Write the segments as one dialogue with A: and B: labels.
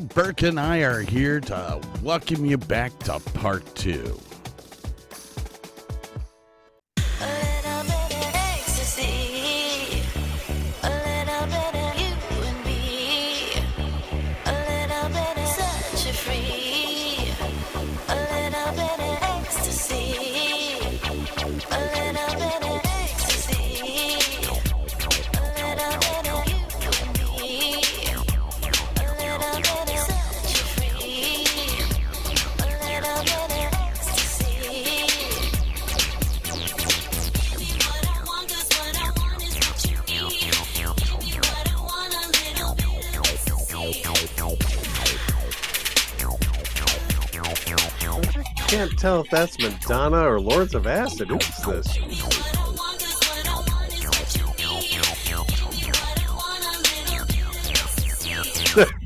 A: Burke and I are here to welcome you back to part two.
B: That's Madonna or Lords of Acid. Who's this?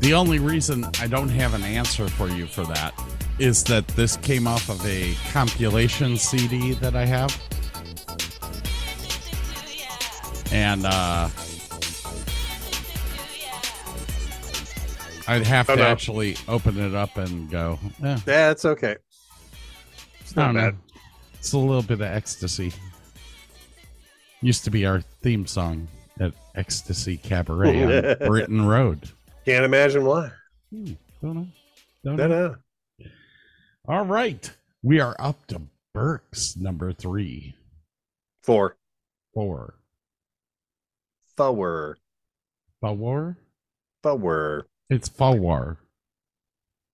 A: The only reason I don't have an answer for you for that is that this came off of a compilation CD that I have. And uh I'd have
B: Oh,
A: to
B: no.
A: actually open it up and go, eh,
B: Yeah, it's okay. It's not
A: don't know.
B: bad.
A: It's a little bit of ecstasy. Used to be our theme song at Ecstasy Cabaret on Britain Road.
B: Can't imagine why.
A: Hmm, don't know. Don't
B: No,
A: know.
B: no.
A: All right. We are up to Burke's number three,
B: Four.
A: four,
B: Forward.
A: four.
B: Forward.
A: It's four,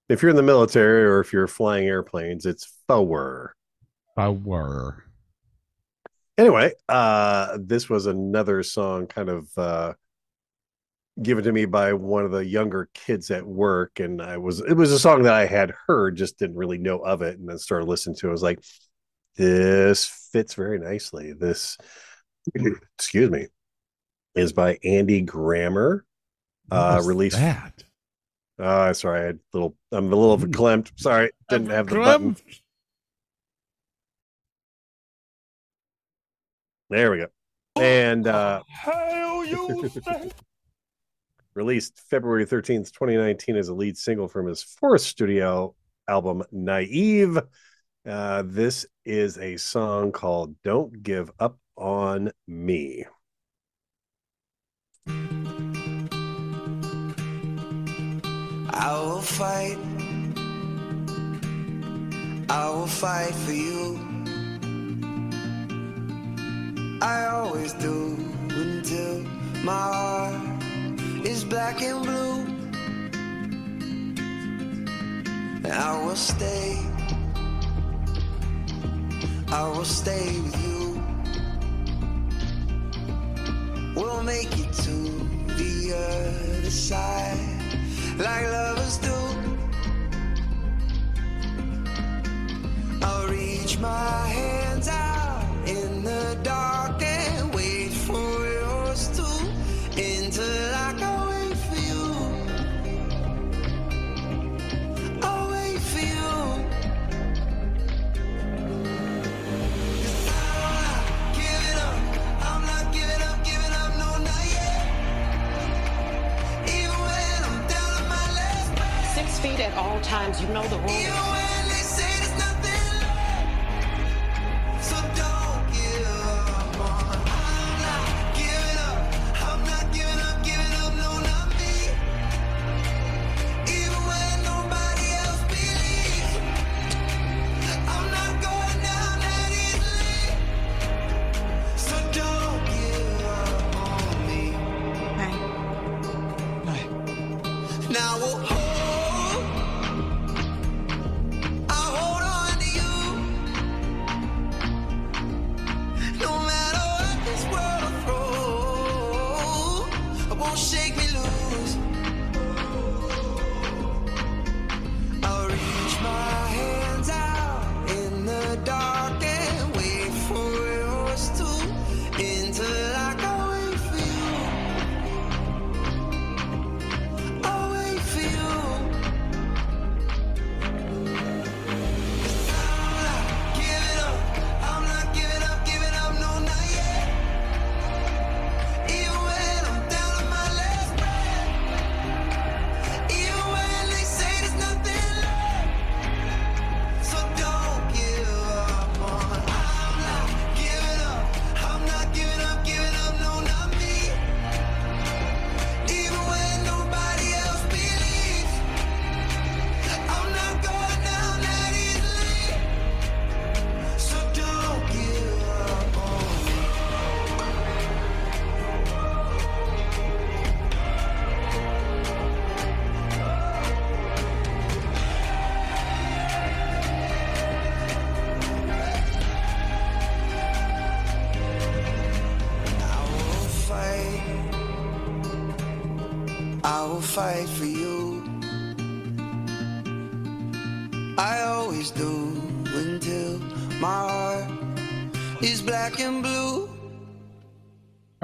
B: If you're in the military or if you're flying airplanes, it's forward.
A: four.
B: Anyway, uh, this was another song kind of uh, given to me by one of the younger kids at work, and I was it was a song that I had heard, just didn't really know of it, and then started listening to. it. I was like, this fits very nicely. This, excuse me, is by Andy Grammer. Uh, released.
A: that.
B: Uh, sorry, I had a little. I'm a little
A: Mm.
B: verklempt. Sorry, didn't have the button. There we go. And uh,
A: Hell you
B: released February 13th, 2019, as a lead single from his fourth studio album, Naive. Uh, this is a song called Don't Give Up on Me.
C: I will fight. I will fight for you. I always do until my heart is black and blue. I will stay. I will stay with you. We'll make it to the other side like lovers do. I'll reach my hands
D: times. You know the rules.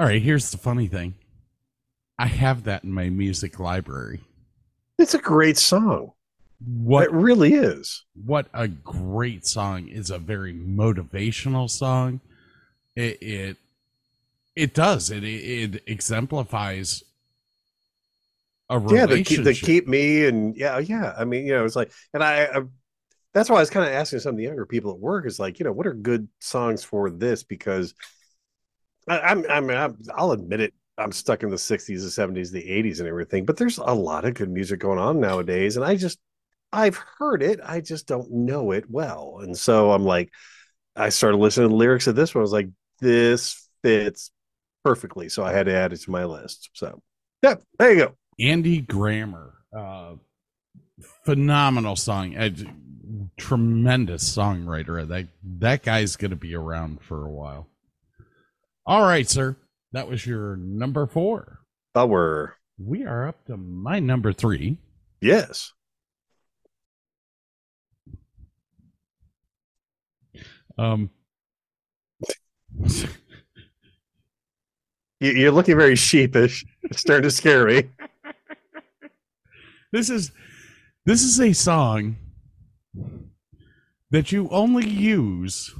A: Right, here's the funny thing. I have that in my music library.
B: It's a great song.
A: What
B: It really is.
A: what a great song is a very motivational song it it, it does it, it exemplifies a
B: Yeah, they
A: relationship
B: keep they keep me and yeah, yeah. I mean, you know, it's like, and I, I that's why I was kind of asking some of the younger people at work is like, you know, what are good songs for this? Because I, I'm, I'm, I'm, I'll admit it. I'm stuck in the 60s, the 70s, the 80s, and everything. But there's a lot of good music going on nowadays, and I just, I've heard it. I just don't know it well, and so I'm like, I started listening to the lyrics of this one. I was like, this fits perfectly, so I had to add it to my list. So, yeah, there you go.
A: andy grammer uh phenomenal song a tremendous songwriter that that guy's gonna be around for a while all right sir that was your number four
B: Our
A: we are up to my number three
B: yes.
A: um
B: You- You're looking very sheepish. It's starting to scare me.
A: this is this is a song that you only use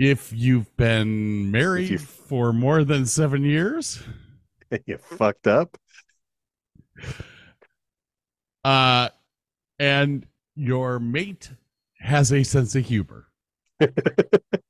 A: if you've been married
B: you-
A: for more than seven years
B: you fucked up.
A: uh and your mate has a sense of humor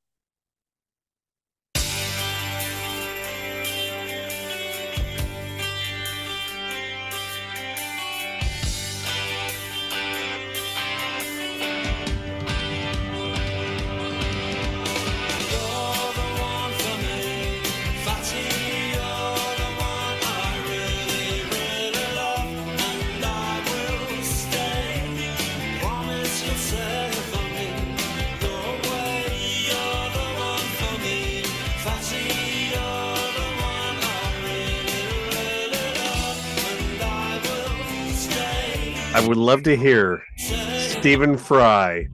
C: I
B: would love to hear Stephen Fry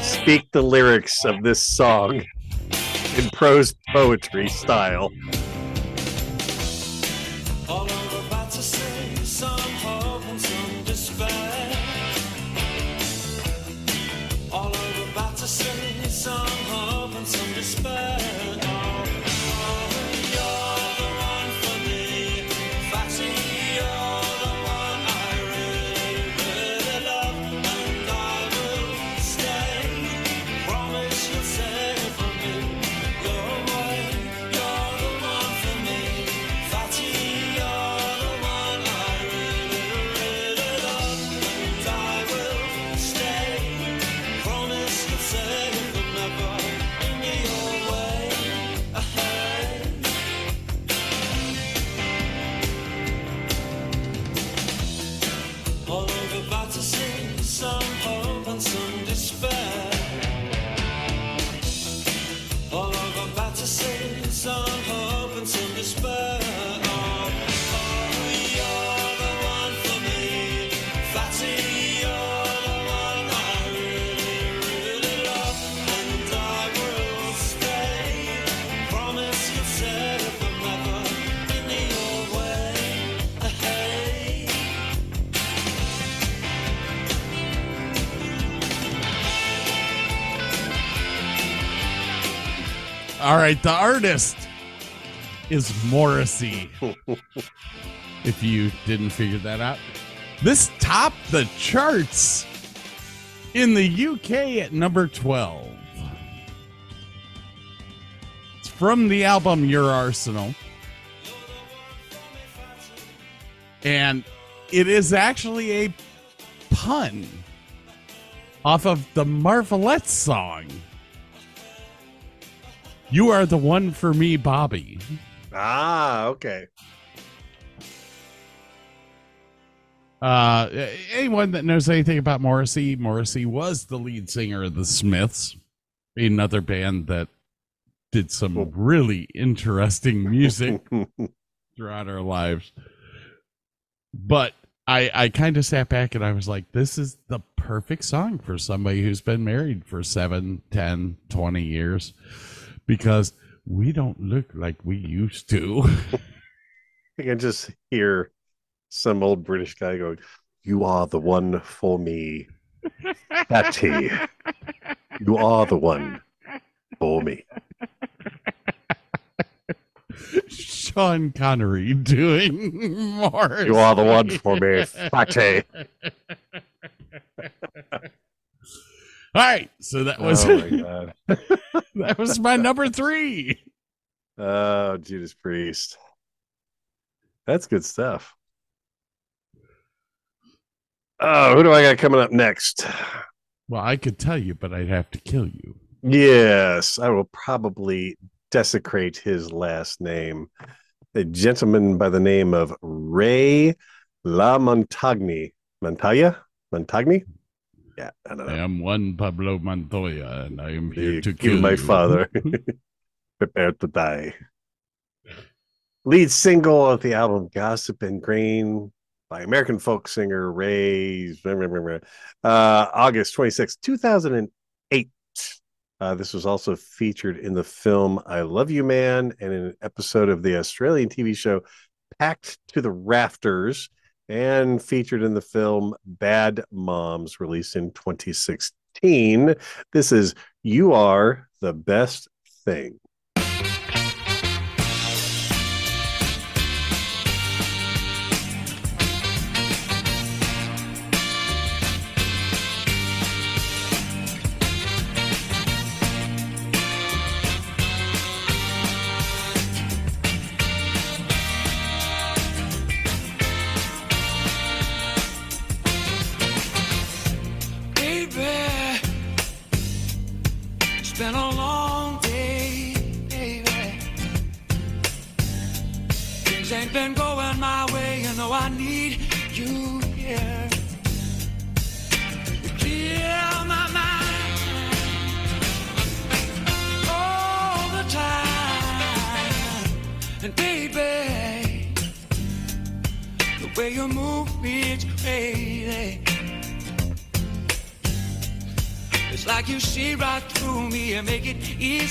B: speak the lyrics of this song in prose poetry style.
C: The
A: artist is Morrissey. if you didn't figure that out, this topped the charts in the UK at number 12. It's from the album Your Arsenal. And it is actually a pun off of the Marvelettes song. You are the one for me, Bobby.
B: Ah, okay.
A: Uh, anyone that knows anything about Morrissey, Morrissey was the lead singer of the Smiths, another band that did some really interesting music throughout our lives. But I, I kind of sat back and I was like, this is the perfect song for somebody who's been married for seven, ten, twenty years because we don't look like we used to.
B: I can just hear some old British guy going, You are the one for me. Patty. You are the one for me.
A: Sean Connery doing Morrissey.
B: You are the one for me, Patty.
A: All right, so that was
B: Oh my god.
A: that was my number three.
B: Oh, Judas Priest. That's good stuff. Oh, who do I got coming up next?
A: Well, I could tell you, but I'd have to kill you.
B: Yes, I will probably desecrate his last name. A gentleman by the name of Ray La Montagni. Montagna? Montagni? Yeah, I don't
A: I am one Pablo Montoya, and I am here
B: You
A: to
B: kill
A: kill
B: my
A: you.
B: father. Prepare to die. Lead single of the album Gossip and Grain by American folk singer Ray. Uh, August 26, 2008. Uh, this was also featured in the film I Love You Man and in an episode of the Australian TV show Packed to the Rafters and featured in the film Bad Moms, released in 2016. This is You Are the Best Thing.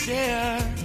E: Easier.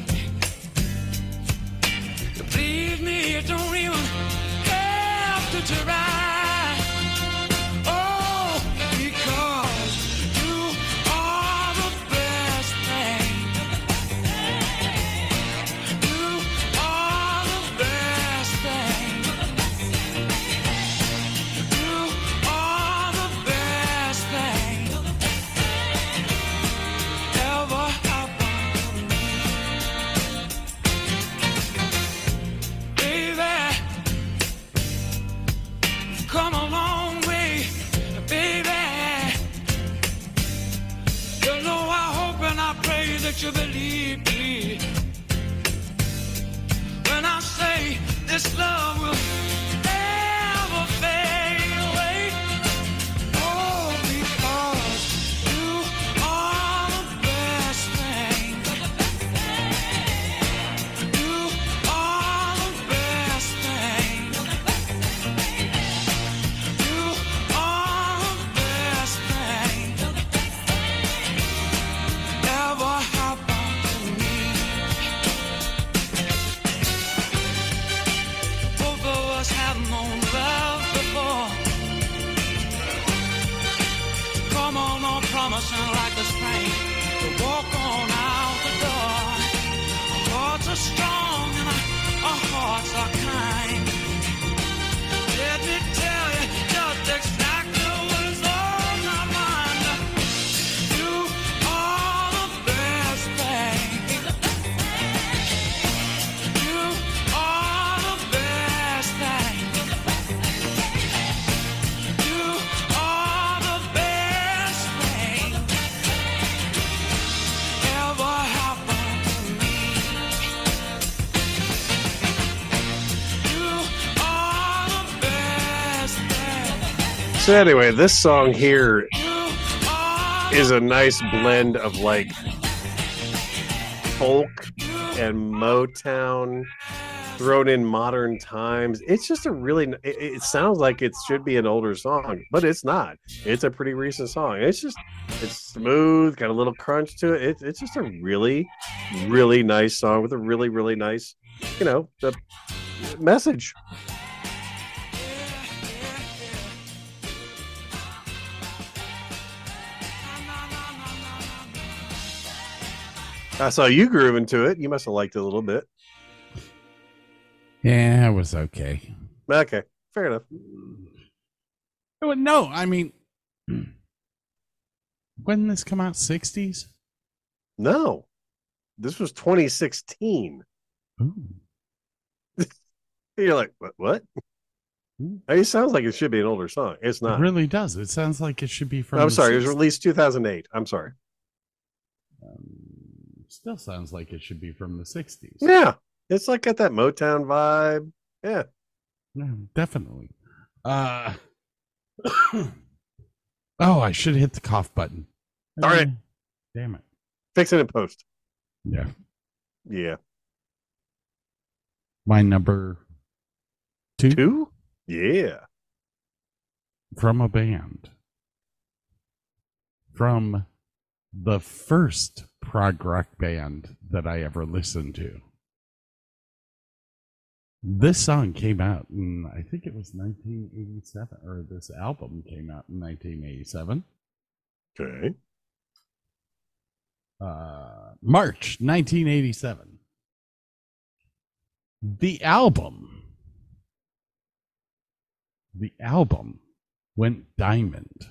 B: So anyway, this song here is a nice blend of like folk and Motown thrown in modern times. It's just a really it, it sounds like it should be an older song, but it's not. It's a pretty recent song. It's just it's smooth, got a little crunch to it. It's it's just a really really nice song with a really really nice, you know, the message. I saw you grooving to it. You must have liked it a little bit.
A: Yeah, it was okay.
B: Okay, fair enough.
A: No, I mean, when this come out? 60s?
B: No, this was 2016. You're like, what? What? It sounds like it should be an older song. It's
A: It
B: not.
A: really does. It sounds like it should be from.
B: I'm sorry. It was released 2008. I'm sorry.
A: Um, still sounds like it should be from the 60s.
B: Yeah, it's like got that Motown vibe. Yeah.
A: Yeah, definitely. Uh, oh, I should hit the cough button.
B: It.
A: Uh, Damn it.
B: Fix it in post.
A: Yeah.
B: Yeah.
A: My number two,
B: Two? Yeah.
A: from a band. From the first prog rock band that I ever listened to. This song came out in, I think it was 1987, or this album came out in 1987.
B: Okay.
A: uh, March 1987. The album, the album went diamond.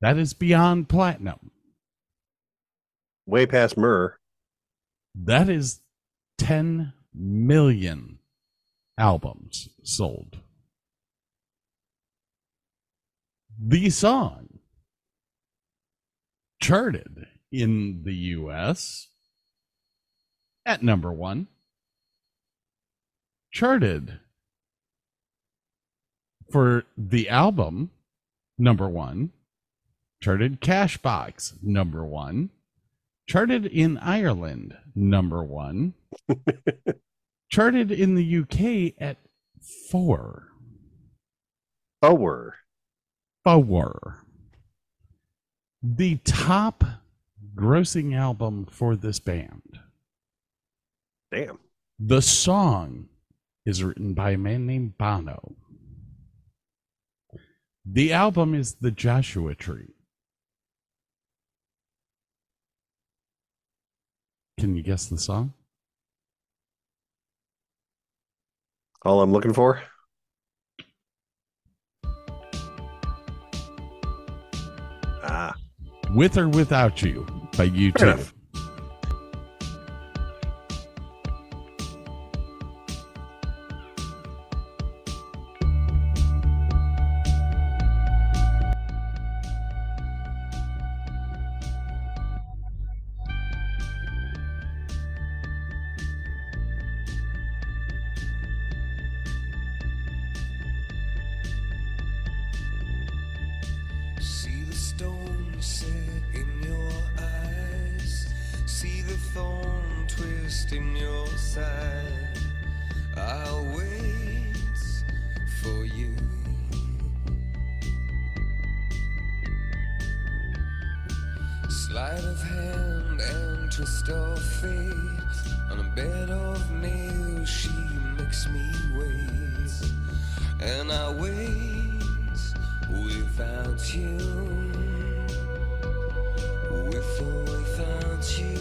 A: That is beyond platinum.
B: Way past Myrrh.
A: That is 10 million albums sold. The song charted in the US at number one, charted for the album number one, charted Cashbox number one, charted in Ireland number one, charted in the UK at four.
B: Forward.
A: Four. The top grossing album for this band.
B: Damn.
A: The song is written by a man named Bono. The album is The Joshua Tree. Can you guess the song?
B: All I'm looking for. Ah.
A: With or Without You by
B: Fair
A: U2.
C: Sleight of hand and twist of fate. On a bed of nails, she makes me wait. And I wait without you. With or without you.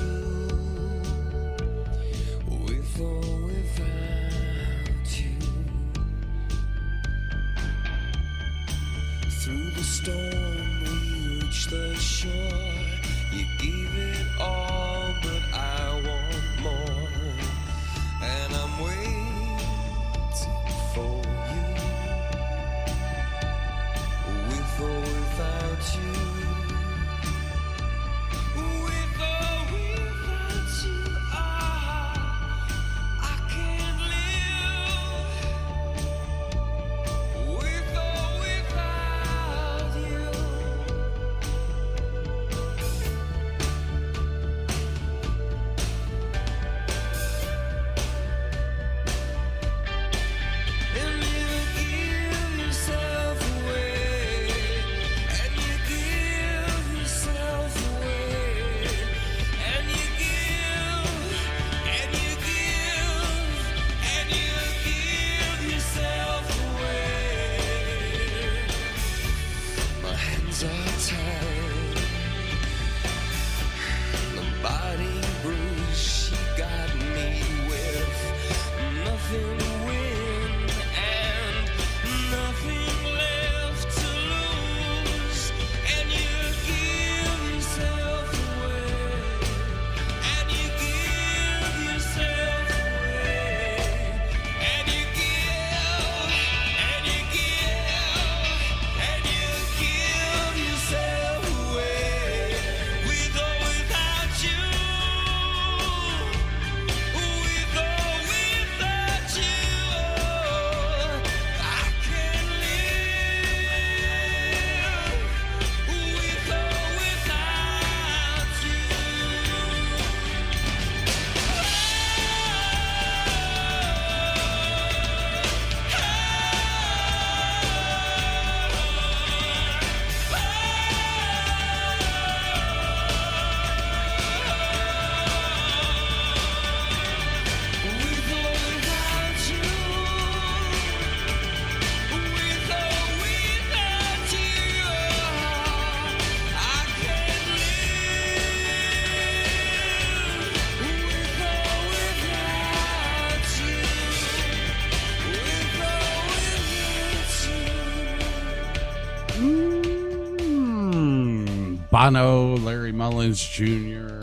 A: Bono, Larry Mullins Jr.,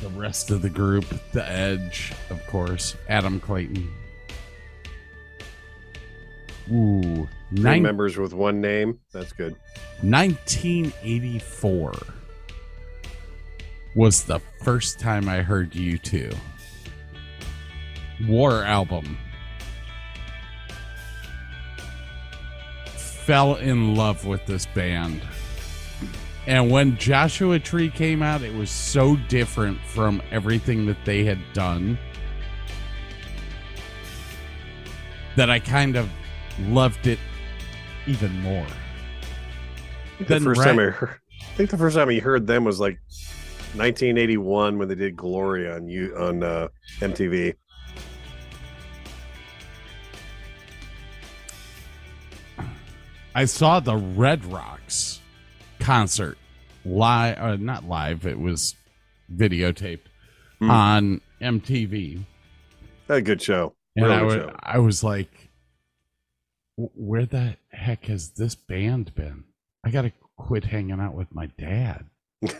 A: the rest of the group, The Edge, of course, Adam Clayton. Ooh,
B: Three
A: nine,
B: members with one name. That's good.
A: 1984 was the first time I heard U2. War album. Fell in love with this band. And when Joshua Tree came out, it was so different from everything that they had done that I kind of loved it even more.
B: I think the first
A: right-
B: time I heard, I think the first time I heard them was like 1981 when they did Glory on you on uh, MTV.
A: I saw the Red Rocks concert live, uh, not live. It was videotaped
B: Hmm.
A: on MTV,
B: A good show.
A: and
B: Really
A: I
B: show.
A: I was like, "Where the heck has this band been? I got to quit hanging out with my dad."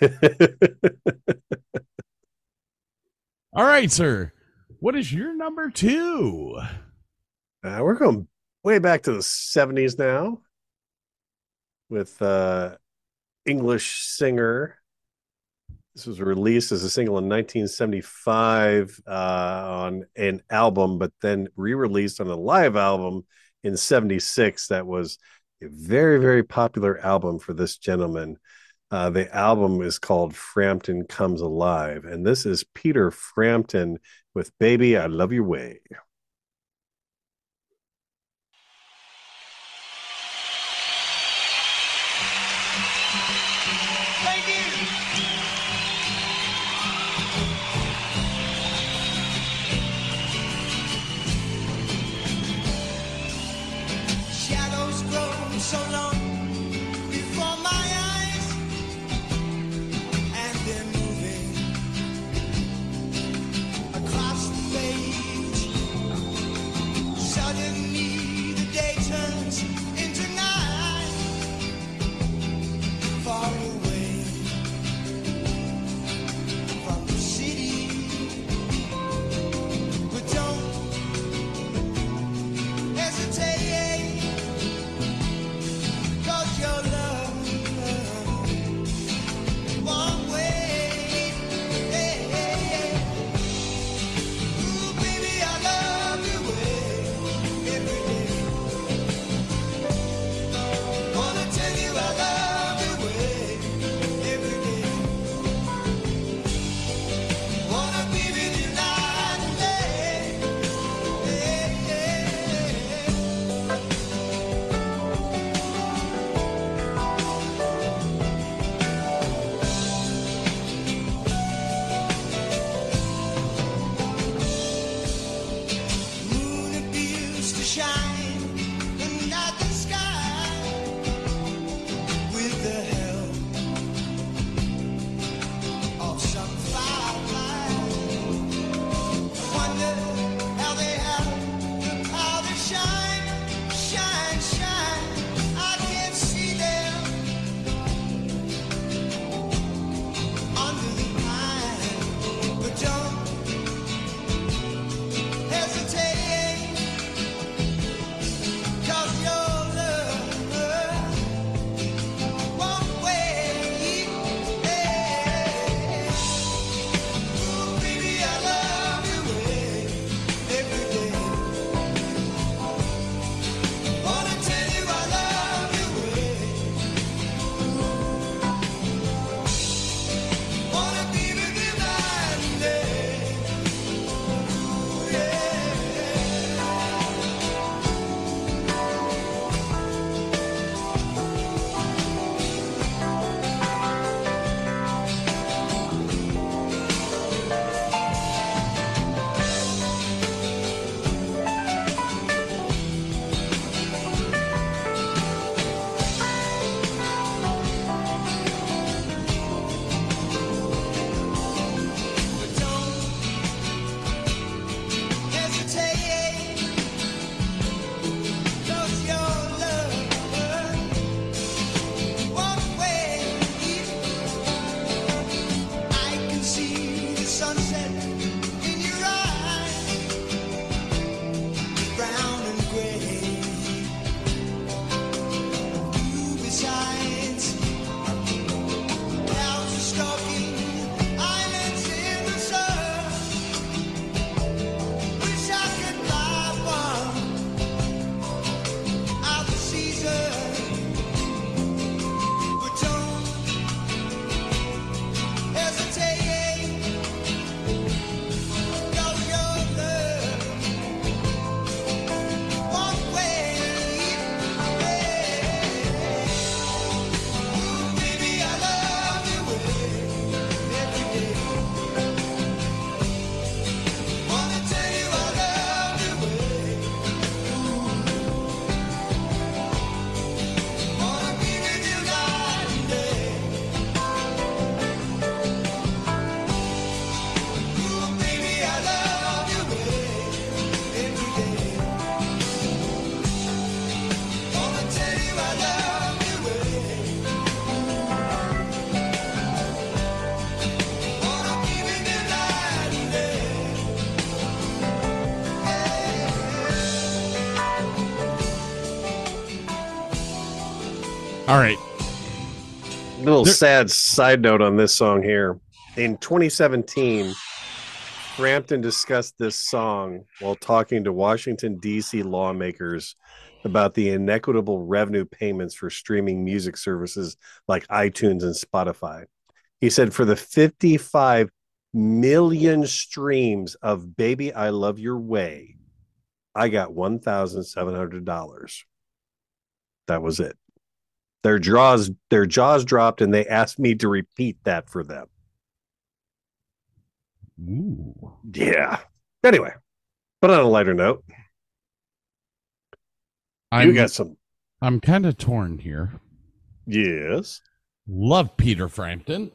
A: All right, sir. What is your number two?
B: Uh, we're going way back to the 70s now with uh English singer. This was released as a single in 1975 uh, on an album, but then re-released on a live album in 76. That was a very, very popular album for this gentleman. Uh, the album is called Frampton Comes Alive, and this is Peter Frampton with Baby, I Love Your Way.
E: Sad side note on this song here. In 2017, Frampton discussed this song while talking to Washington, D.C. lawmakers about the inequitable revenue payments for streaming music services like iTunes and Spotify. He said, For the 55 million streams of Baby I Love Your Way, I got $1,700. That was it their jaws their jaws dropped and they asked me to repeat that for them
A: Ooh.
E: yeah anyway but on a lighter note
A: I'm,
E: you got some
A: I'm kind of torn here.
E: yes
A: Love Peter Frampton.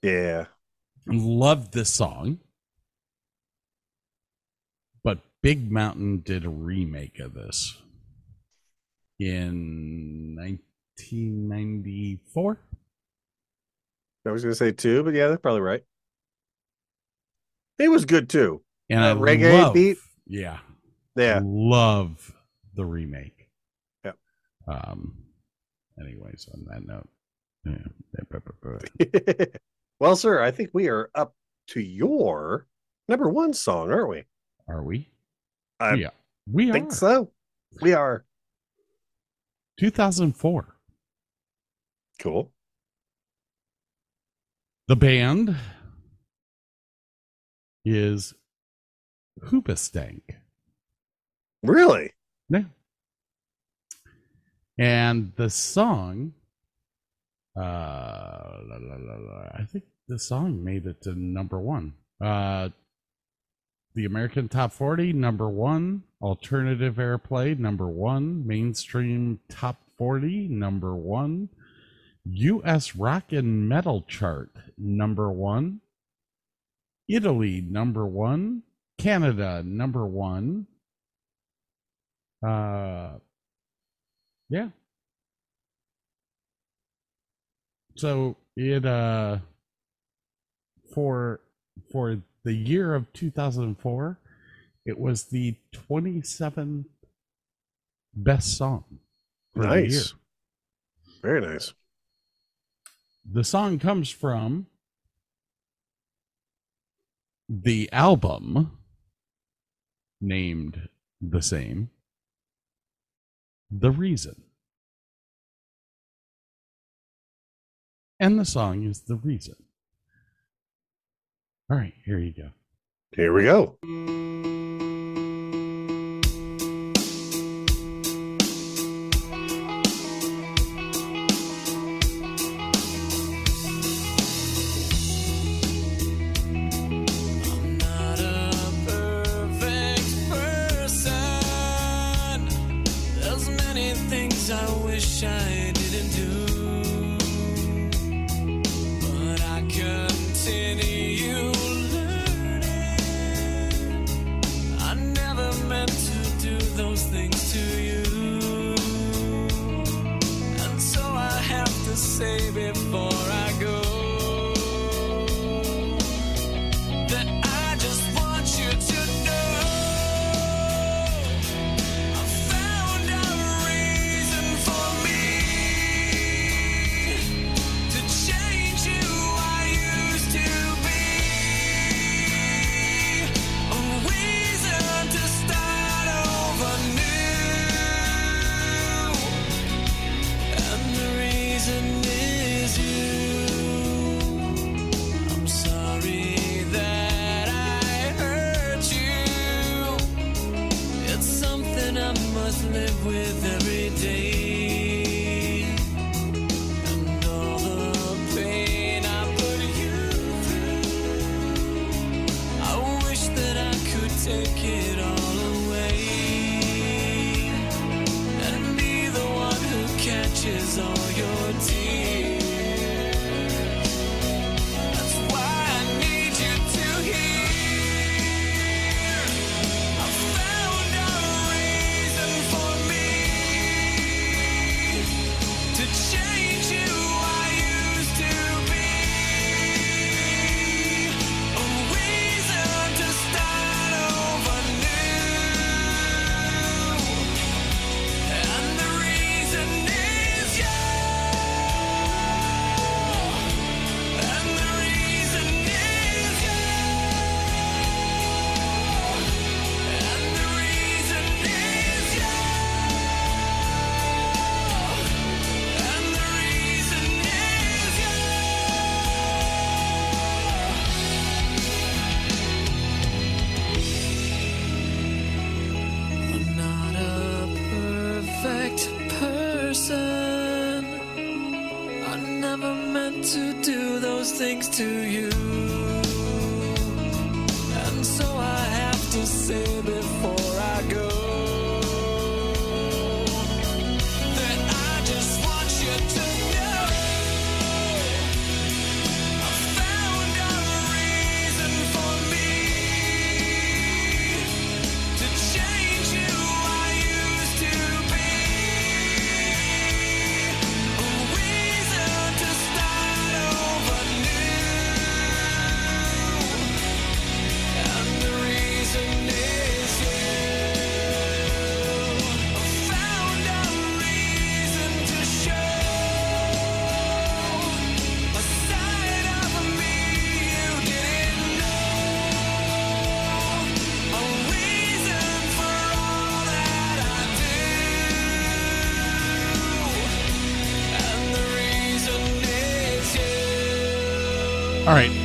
E: yeah
A: Love this song. But Big Mountain did a remake of this in 1994.
E: i was gonna say two but yeah that's probably right it was good too
A: And
E: Uh,
A: I
E: reggae
A: love,
E: beat?
A: Yeah.
E: yeah
A: Love the remake.
E: Yep.
A: Um anyways, on that note. Yeah.
E: well sir i think we are up to your number one song aren't we
A: Are we?
E: I
A: yeah. We
E: think
A: are.
E: so we are
A: 2004.
E: Cool
A: The band is Hoobastank.
E: really
A: Yeah. And the song, uh, la, la, la, I think the song made it to number one. Uh, the American Top 40, number one. Alternative Airplay, number one. Mainstream Top 40, number one. U.S. Rock and Metal Chart, number one. Italy, number one. Canada, number one. Uh, yeah. So it uh for for the year of 2004, it was the 27th best song.
E: nice very nice
A: The song comes from the album named the same The Reason. And the song is The Reason. All right, here you go.
E: here we go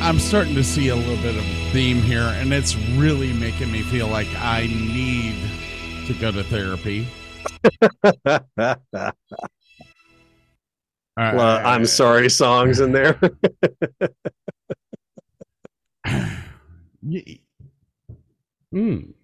F: I'm
A: starting to see a little bit of a theme here, and it's really making me feel like I need to go to therapy.
B: Well, I'm sorry, songs in there.
A: Mm.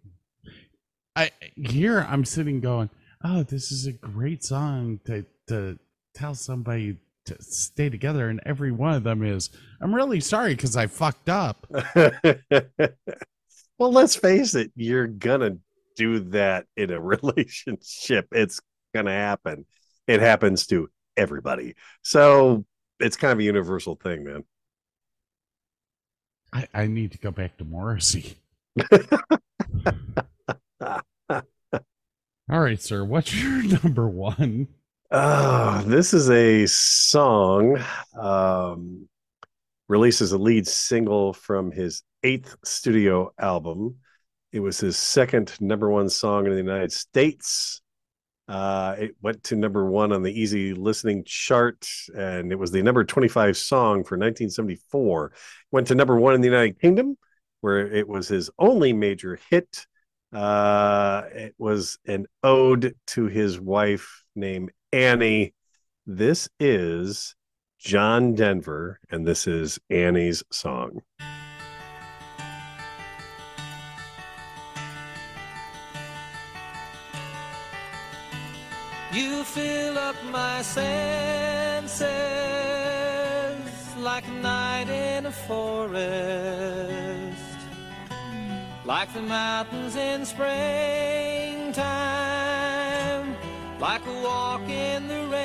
A: I here I'm sitting going, oh, this is a great song to to tell somebody to stay together, and every one of them is, I'm really sorry because I fucked up.
B: well, let's face it, you're gonna do that in a relationship. It's gonna happen. It happens to everybody. So it's kind of a universal thing, man.
A: I, I need to go back to Morrissey. All right, sir. What's your number one?
B: Oh, this is a song um, released as a lead single from his eighth studio album. It was his second number one song in the United States. Uh, it went to number one on the easy listening chart, and it was the number 25 song for 1974. Went to number one in the United Kingdom, where it was his only major hit. Uh, it was an ode to his wife named Annie. This is John Denver, and this is Annie's song.
G: You fill up my senses like a night in a forest, like the mountains in springtime, like a walk in the rain,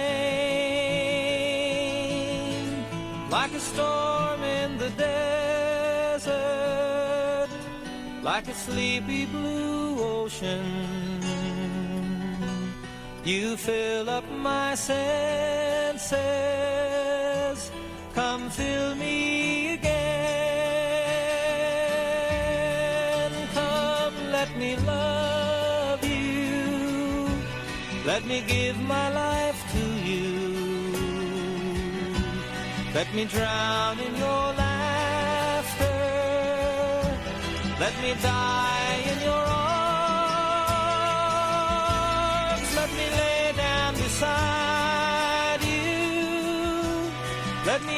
G: like a storm in the desert, like a sleepy blue ocean. You fill up my senses. Come fill me again. Come, let me love. Let me give my life to you. Let me drown in your laughter. Let me die in your arms. Let me lay down beside you. Let me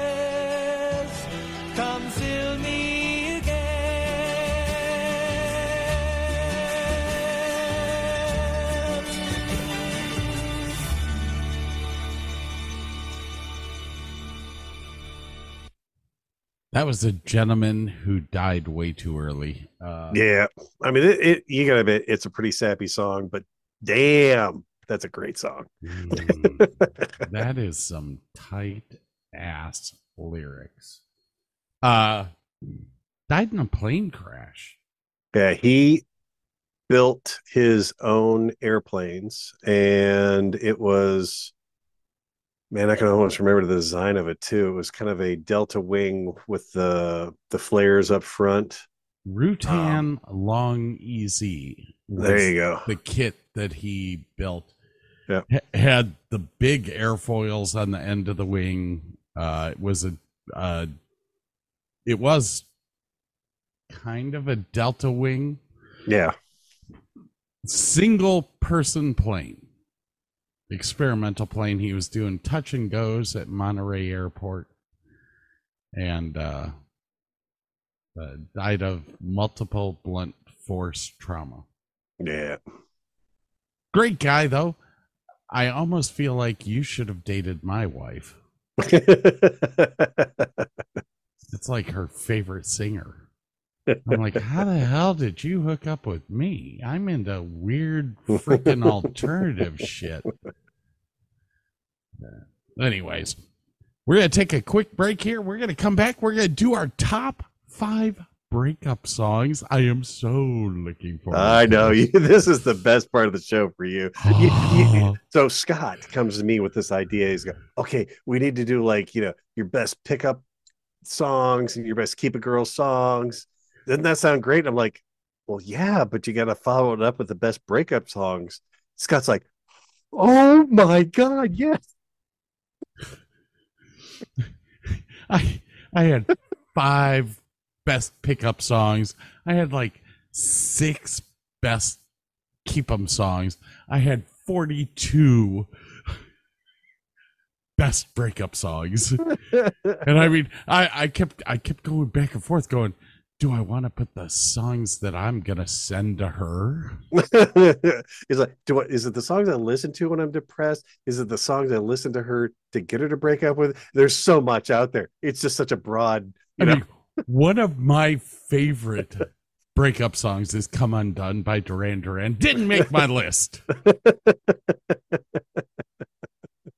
A: That was a gentleman who died way too early. Uh,
B: Yeah, I mean, it, it you gotta admit it's a pretty sappy song, but damn, that's a great song.
A: mm, that is some tight ass lyrics. Uh, died in a plane crash.
B: Yeah, he built his own airplanes, and it was man, I can almost remember the design of it too. It was kind of a delta wing with the the flares up front.
A: Rutan Long-EZ.
B: Um, There you go.
A: The kit that he built
B: Yeah.
A: ha- had the big airfoils on the end of the wing. Uh, it was a, uh, it was kind of a delta wing,
B: Yeah,
A: single person plane, experimental plane. He was doing touch and goes at Monterey Airport, and uh, uh, died of multiple blunt force trauma.
B: yeah.
A: Great guy though. I almost feel like you should have dated my wife. It's like her favorite singer. I'm like, how the hell did you hook up with me? I'm into weird freaking alternative shit. Uh, Anyways, we're going to take a quick break here. We're going to come back. We're going to do our top five breakup songs. I am so looking forward
B: I know
A: this.
B: you. This is the best part of the show for you. You- you- so Scott comes to me with this idea. He's go, okay, we need to do like you know your best pickup songs and your best keep a girl songs. Doesn't that sound great? I'm like, well, yeah, but you got to follow it up with the best breakup songs. Scott's like, oh my god, yes.
A: I I had five best pickup songs. I had like six best keep 'em songs. I had 42 best breakup songs. and I mean, I I kept I kept going back and forth going, do I want to put the songs that I'm going to send to her?
B: He's like, do what is it the songs I listen to when I'm depressed? Is it the songs I listen to her to get her to break up with? There's so much out there. It's just such a broad, you
A: I
B: know.
A: mean, one of my favorite breakup songs is "Come Undone" by Duran Duran. Didn't make my list.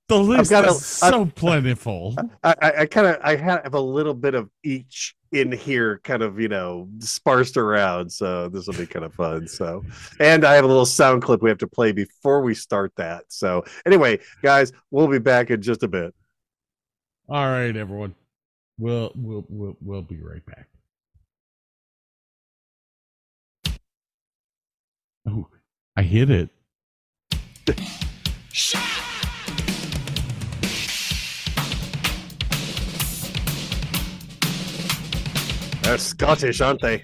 A: The list
B: got a-
A: is so plentiful.
B: I, I, I kind of I have a little bit of each in here, kind of you know sparsed around. So this will be kind of fun. So, and I have a little sound clip we have to play before we start that. So anyway, guys, we'll be back in just a bit.
A: All right, everyone. We'll we'll we'll, we'll be right back. Oh, I hit it.
B: They're Scottish, aren't they?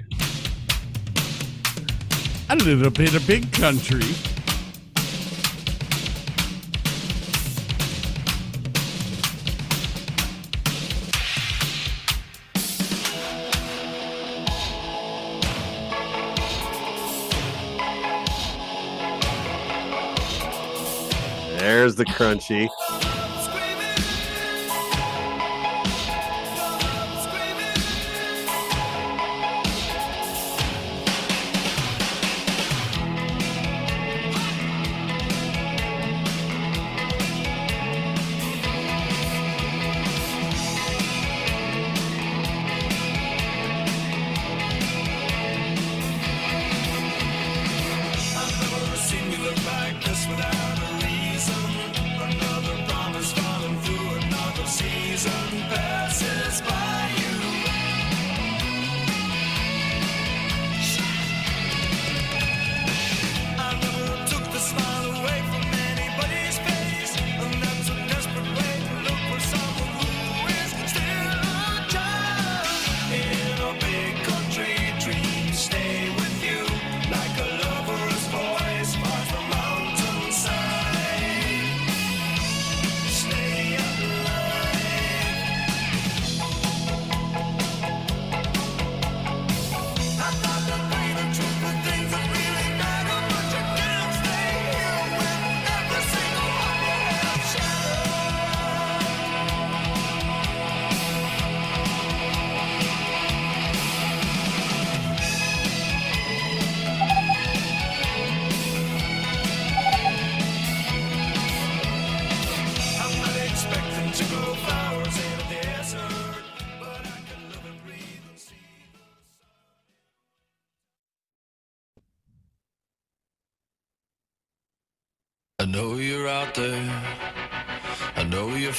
A: A little bit of Big Country.
B: There's the crunchy.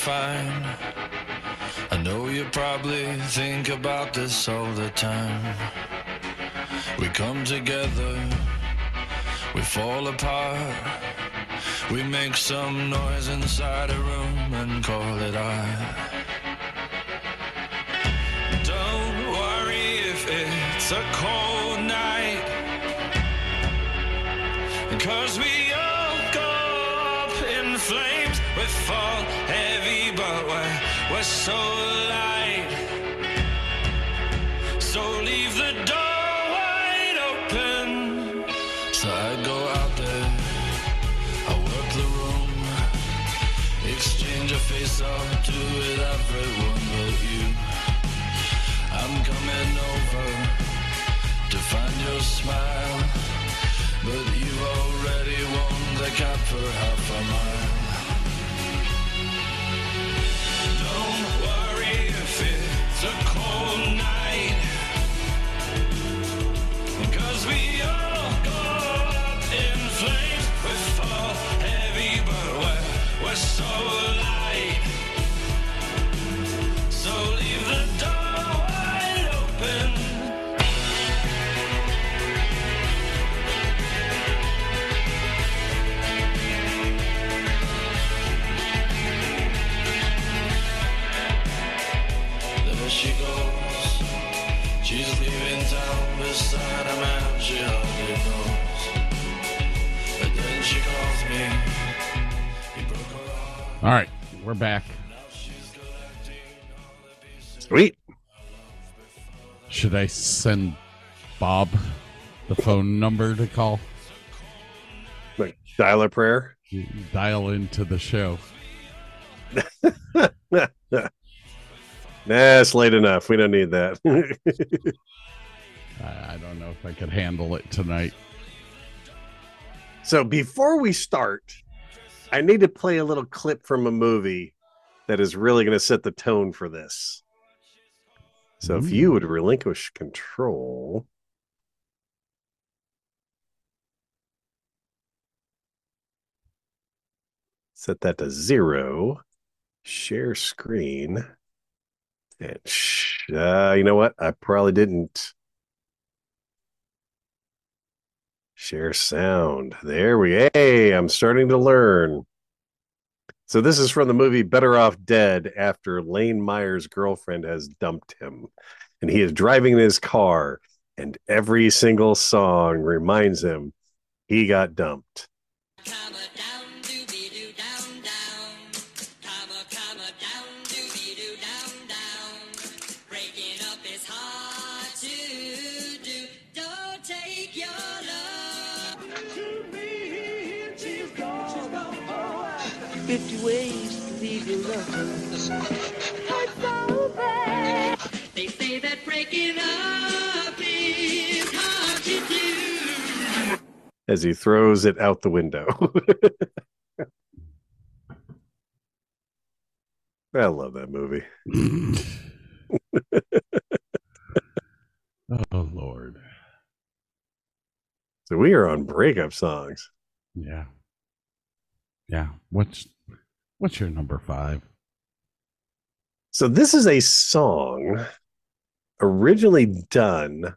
H: Fine. I know you probably think about this all the time. We come together, we fall apart. We make some noise inside a room and call it art. Don't worry if it's a cold night. Cause we all go up in flames. We fall so light. So leave the door wide open. So I go out there, I work the room, exchange a face or two with everyone but you. I'm coming over to find your smile. But you've already won the cup for half a mile. Don't town a man she hardly knows. But then she calls me. He broke her heart.
A: All right, we're back.
B: Sweet.
A: Should I send Bob the phone number to call?
B: Like dial a prayer.
A: Dial into the show.
B: Nah, it's late enough. We don't need that.
A: I, I don't know if I could handle it tonight.
B: so before we start, I need to play a little clip from a movie that is really going to set the tone for this. So if you would relinquish control. Set that to zero. Share screen. And sh- uh, you know what? I probably didn't. Share sound. There we Hey, I'm starting to learn. So this is from the movie Better Off Dead after Lane Meyer's girlfriend has dumped him. And he is driving in his car, and every single song reminds him he got dumped.
I: 50 ways to leave your lover.
J: They say that breaking up is hard to do.
B: as he throws it out the window. I love that movie.
A: oh Lord.
B: So we are on breakup songs.
A: Yeah. Yeah. What's what's your number five?
B: So this is a song originally done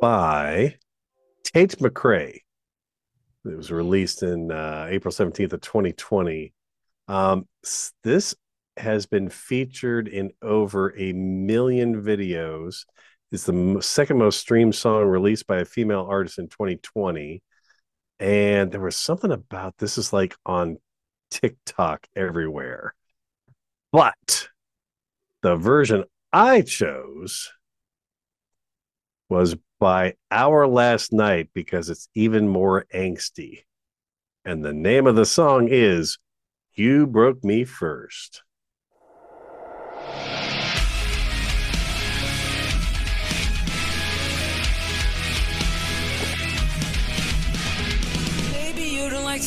B: by Tate McRae. It was released in uh, April 17th of 2020. Um, this has been featured in over a million videos. It's the second most streamed song released by a female artist in 2020. And there was something about this is like on TikTok everywhere. But the version I chose was by Our Last Night because it's even more angsty. And the name of the song is You Broke Me First.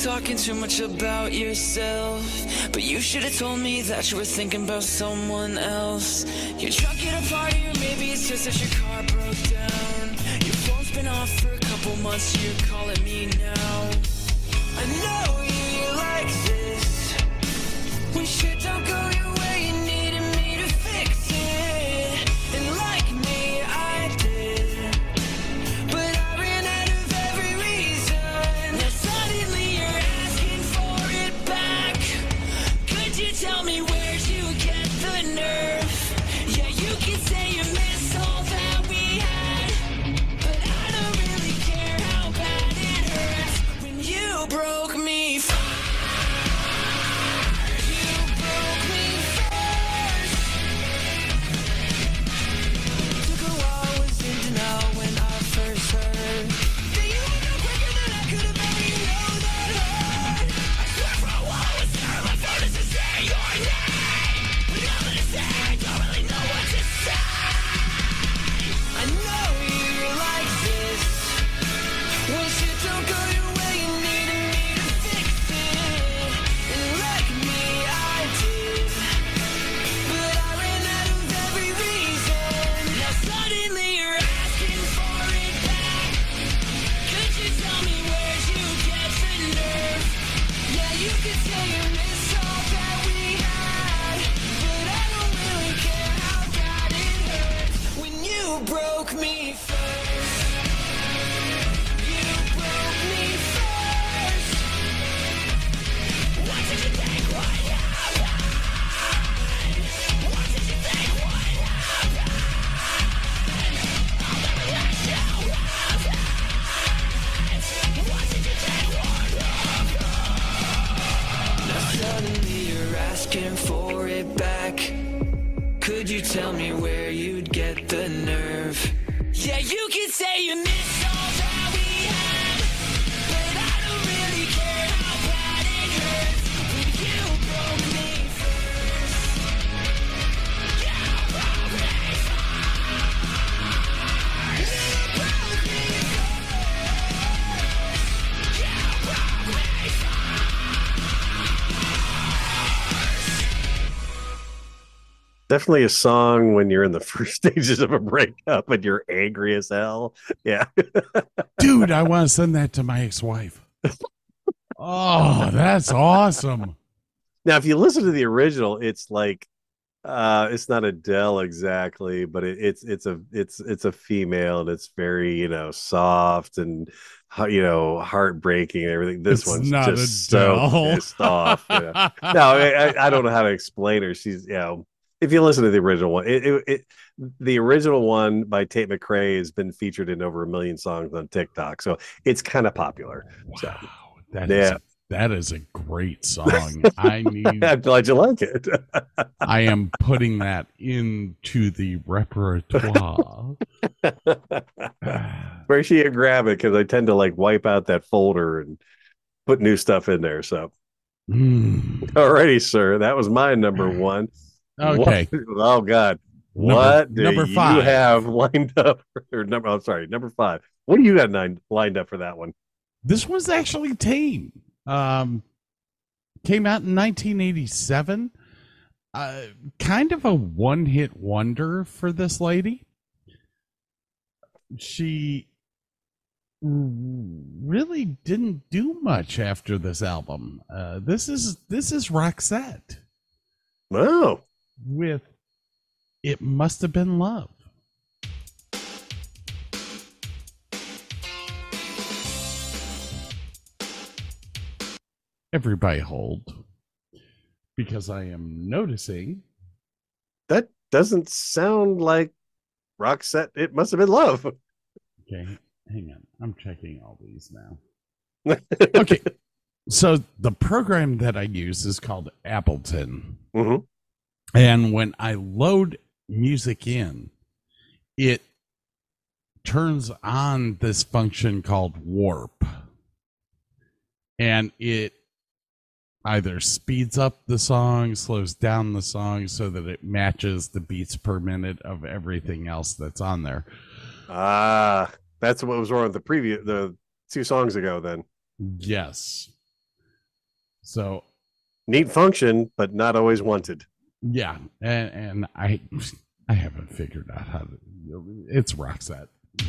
E: Talking too much about yourself. But you should have told me that you were thinking about someone else. You're drunk at a party, or maybe it's just that your car broke down. Your phone's been off for a couple months, you're calling me now. I know you tell me where you'd get the nerve? Yeah, you could say you
B: Definitely a song when you're in the first stages of a breakup and you're angry as hell. Yeah.
A: Dude, I want to send that to my ex-wife. Oh, that's awesome.
B: Now, if you listen to the original, it's like uh it's not Adele exactly, but it, it's it's a it's it's a female and it's very, you know, soft and you know, heartbreaking and everything. This
A: It's
B: one's
A: not
B: just so
A: Adele.
B: pissed off. Yeah. no, I, I- I don't know how to explain her. She's, you know, if you listen to the original one, it, it, it the original one by Tate McRae has been featured in over a million songs on TikTok, so it's kind of popular. So
A: Wow, that is
B: Yeah.
A: that is a great song. I need
B: I'm glad you like it.
A: I am putting that into the repertoire.
B: Where should you grab it? Because I tend to like wipe out that folder and put new stuff in there. So,
A: Mm.
B: alrighty, sir, that was my number one.
A: Okay.
B: What- oh God,
A: Number-
B: what do
A: number
B: you
A: five.
B: have lined up? Or number, I'm sorry, number five. What do you got nine, lined up for that one?
A: This was actually tame. Um, came out in 1987. Uh, kind of a one-hit wonder for this lady. She really didn't do much after this album. Uh, this is this is Roxette
B: Oh,
A: with "It Must Have Been Love." Everybody hold, because I am noticing.
B: that doesn't sound like Roxette. It must have been love.
A: Okay, hang on. I'm checking all these now. Okay, so the program that I use is called Ableton.
B: Mhm.
A: And when I load music in, it turns on this function called warp. And it either speeds up the song, slows down the song so that it matches the beats per minute of everything else that's on there.
B: Ah, that's what was wrong with the previous the two songs ago. Then
A: Yes. So
B: neat function, but not always wanted.
A: Yeah, and and I I haven't figured out how to. It's Roxette.
K: Lay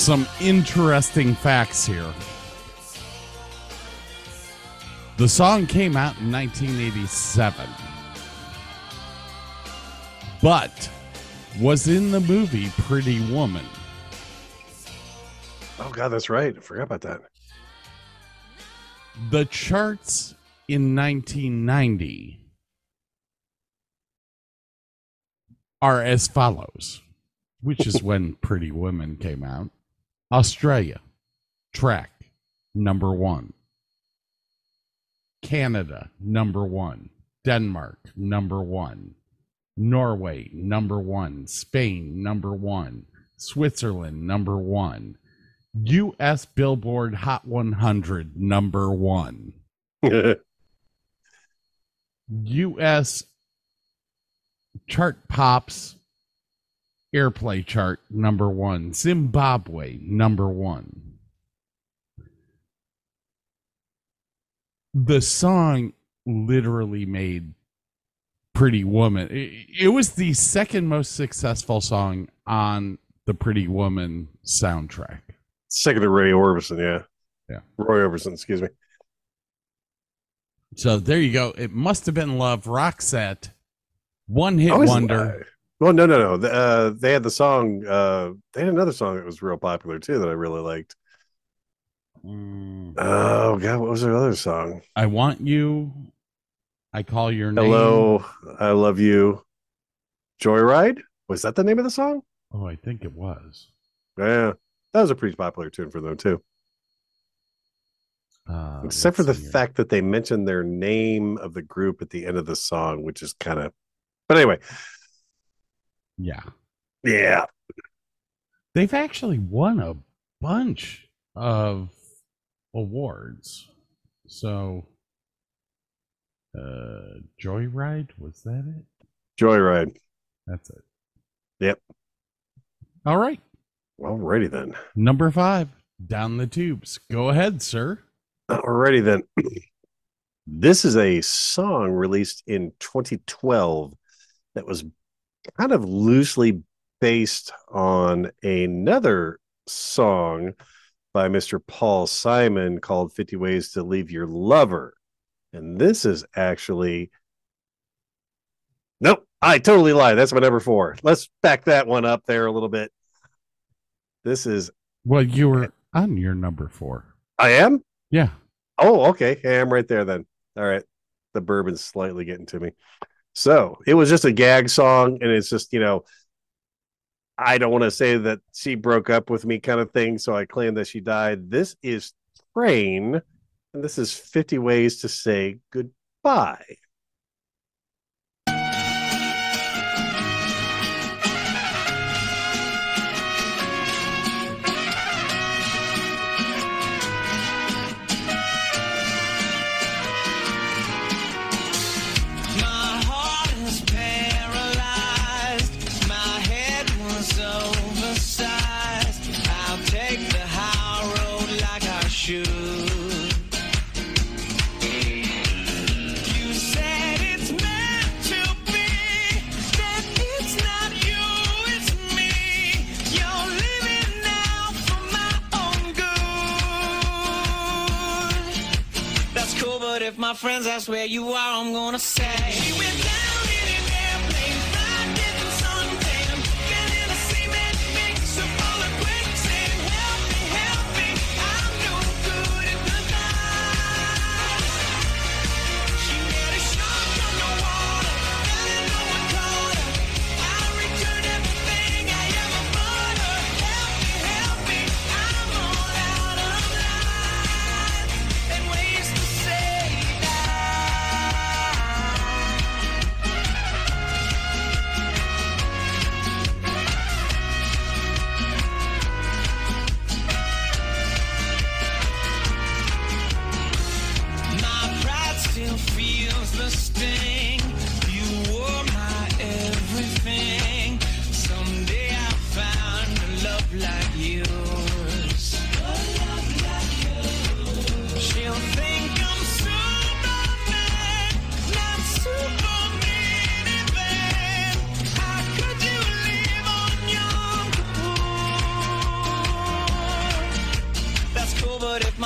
A: Some interesting facts here. The song came out in 1987, but was in the movie Pretty Woman.
B: Oh God, that's right. I forgot about that.
A: The charts in 1990 are as follows, which is when Pretty Woman came out. Australia, track number one. Canada, number one. Denmark, number one. Norway, number one. Spain, number one. Switzerland, number one. U.S. Billboard Hot 100, number one. U.S. chart pops airplay chart number one. Zimbabwe number one. The song literally made Pretty Woman. It, it was the second most successful song on the Pretty Woman soundtrack.
B: Second to Ray Orbison, yeah.
A: Yeah.
B: Roy Orbison, excuse me.
A: So there you go. It must have been Love Roxette. One hit wonder.
B: Well, no, no, no. The, Uh, they had the song. Uh, they had another song that was real popular too that I really liked.
A: Mm,
B: Oh God, what was their other song?
A: I want you. I call your name.
B: Hello, I love you. Joyride was that the name of the song?
A: Oh, I think it was.
B: Yeah, that was a pretty popular tune for them too.
A: Uh,
B: Except for the
A: here.
B: fact that they mentioned their name of the group at the end of the song, which is kind of. But anyway,
A: yeah.
B: Yeah.
A: They've actually won a bunch of awards. So uh Joyride, was that it?
B: Joyride.
A: That's it.
B: Yep.
A: All right.
B: Alrighty then.
A: Number five, down the tubes. Go ahead, sir.
B: Alrighty then. This is a song released in 2012 that was kind of loosely based on another song by Mr. Paul Simon called 50 Ways to Leave Your Lover. And this is actually. Nope, I totally lied. That's my number four. Let's back that one up there a little bit. This is.
A: Well, you were on your number four.
B: I am?
A: Yeah.
B: Oh, okay. Hey, I'm right there then. All right. The bourbon's slightly getting to me. So it was just a gag song, and it's just you know, I don't want to say that she broke up with me kind of thing. So I claim that she died. This is Train, and this is 50 Ways to Say Goodbye.
G: my friends, that's where you are, I'm gonna say.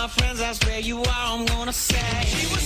G: my friends, I swear you are, I'm gonna say.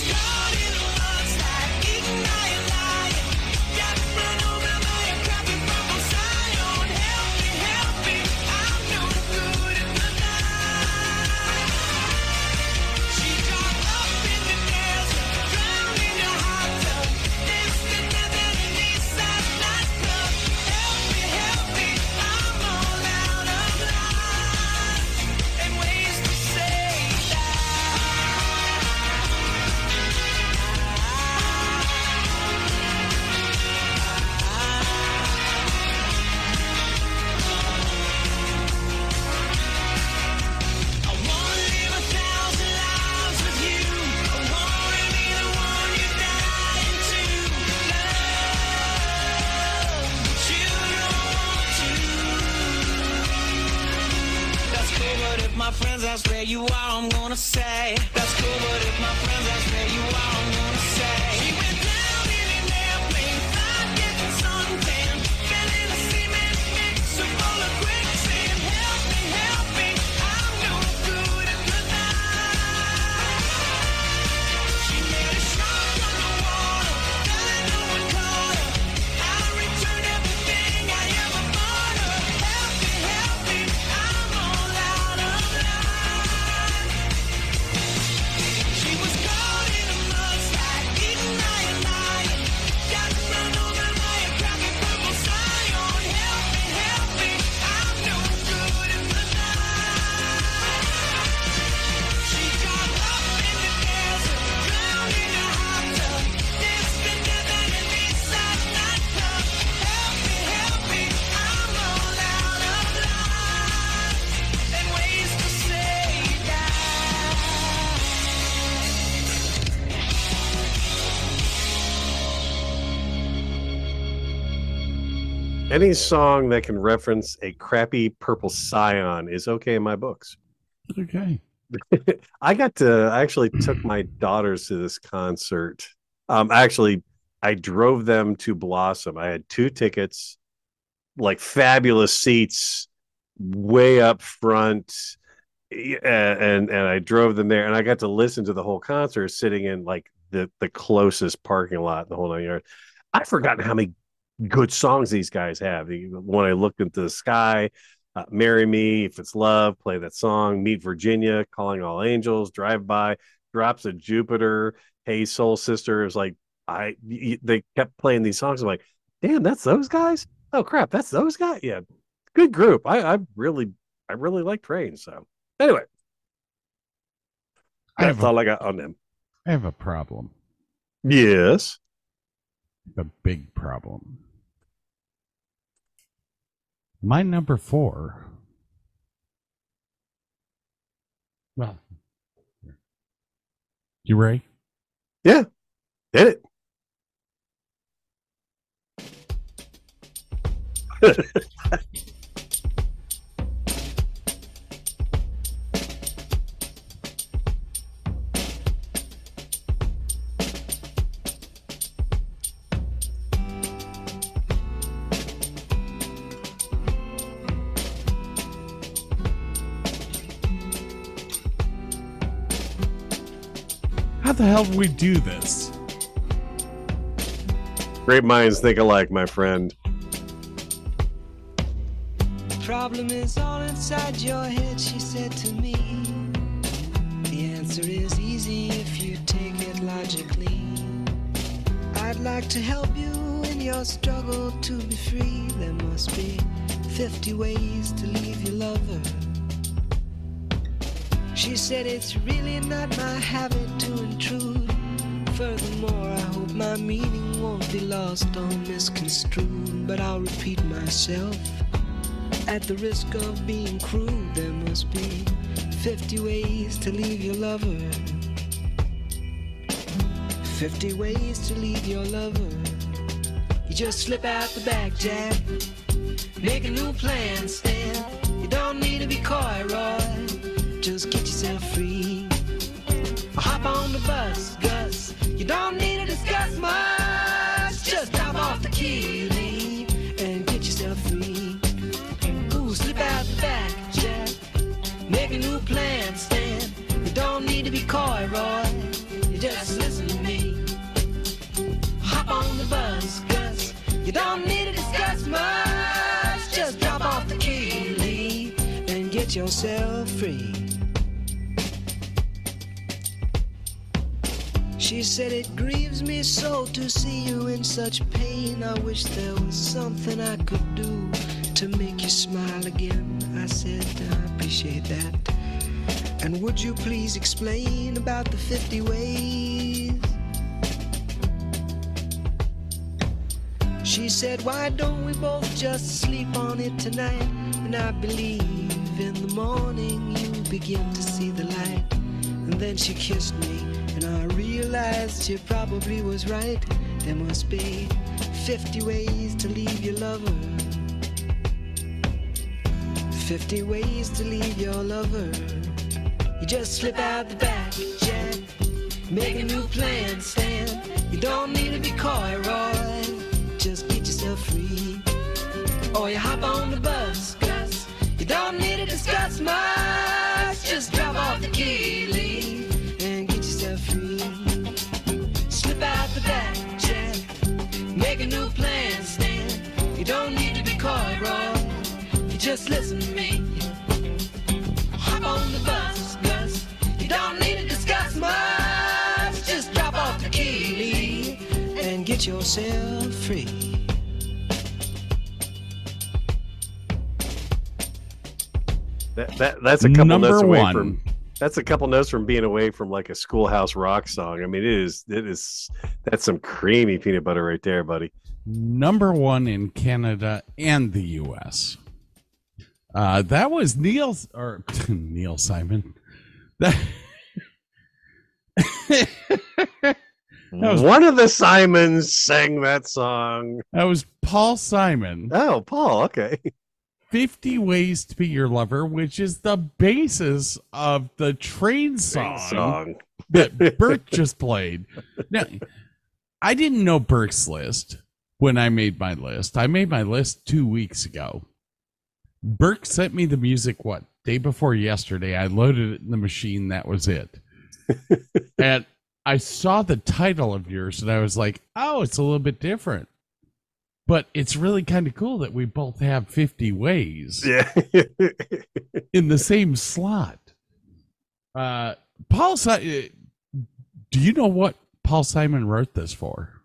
G: where you are, I'm gonna say that's cool. But if my friends ask where you are,
B: Any song that can reference a crappy purple scion is okay in my books.
A: Okay.
B: I got to I actually took my daughters to this concert. Um actually I drove them to Blossom. I had two tickets, like fabulous seats way up front. And and I drove them there and I got to listen to the whole concert sitting in like the the closest parking lot in the whole nine yards. I've forgotten how many good songs these guys have. When I looked into the sky, uh, "Marry Me," "If It's Love," play that song. "Meet Virginia," "Calling All Angels," "Drive By," "Drops of Jupiter," "Hey Soul Sister." It was like I they kept playing these songs. I'm like, damn, that's those guys. Oh crap, that's those guys. Yeah, good group. I I really I really like Train. So anyway,
A: I
B: that's
A: a,
B: all I got on them.
A: I have a problem.
B: Yes.
A: A big problem. My number four. Well, you ready?
B: Yeah. did it.
A: the hell do we do this?
B: Great minds think alike, my friend.
L: Problem is all inside your head, she said to me. The answer is easy if you take it logically. I'd like to help you in your struggle to be free. There must be 50 ways to leave your lover. She said it's really not my habit to intrude. Furthermore, I hope my meaning won't be lost or misconstrued. But I'll repeat myself. At the risk of being crude, there must be 50 ways to leave your lover. 50 ways to leave your lover. You just slip out the back, Jack. Make a new plan, Stan. You don't need to be coy, Roy. Just get yourself free. Hop on the bus, Gus. You don't need to discuss much. Just drop off the key, leave, and get yourself free. Ooh, slip out the back, Jack. Make a new plan, Stan. You don't need to be coy, Roy. You just listen to me. Hop on the bus, Gus. You don't need to discuss much. Just drop off the key, leave, and get yourself free. She said it grieves me so to see you in such pain. I wish there was something I could do to make you smile again. I said I appreciate that. And would you please explain about the 50 ways? She said, Why don't we both just sleep on it tonight? And I believe in the morning you begin to see the light. And then she kissed me, and I realized she probably was right. There must be 50 ways to leave your lover. 50 ways to leave your lover. You just slip out the back, Jack. Make a new plan, Stan. You don't need to be coy, Roy. Just get yourself free. Or you hop on the bus, Gus. You don't need to discuss much. Just drop off the key, don't need to be coy, Roy. You just listen to me. Hop on the bus, Gus. You don't need to discuss much. Just drop off the key, and get yourself free.
B: That, that that's a couple
A: Number
B: notes away
A: one.
B: from that's a couple notes from being away from like a schoolhouse rock song. I mean, it is it is that's some creamy peanut butter right there, buddy.
A: Number one in Canada and the U.S. Uh, that was Neil or Neil Simon. That That was-
M: One of the Simons sang that song.
A: That was Paul Simon.
M: Oh, Paul. Okay.
A: 50 Ways to Be Your Lover, which is the basis of the train song,
M: Song.
A: that Burke just played. Now, I didn't know Burke's list when I made my list. I made my list two weeks ago. Burke sent me the music, what, day before yesterday. I loaded it in the machine. That was it. and I saw the title of yours and I was like, oh, it's a little bit different. But it's really kind of cool that we both have 50 ways
M: Yeah.
A: in the same slot. Uh, Paul, si- uh, do you know what Paul Simon wrote this for?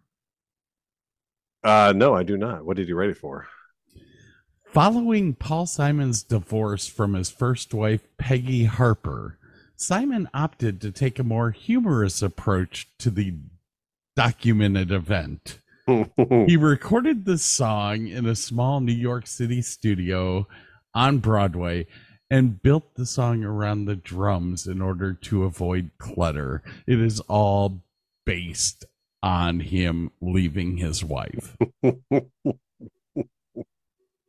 M: Uh, no, I do not. What did you write it for?
A: Following Paul Simon's divorce from his first wife, Peggy Harper, Simon opted to take a more humorous approach to the documented event. he recorded the song in a small New York City studio on Broadway and built the song around the drums in order to avoid clutter. It is all based on him leaving his wife.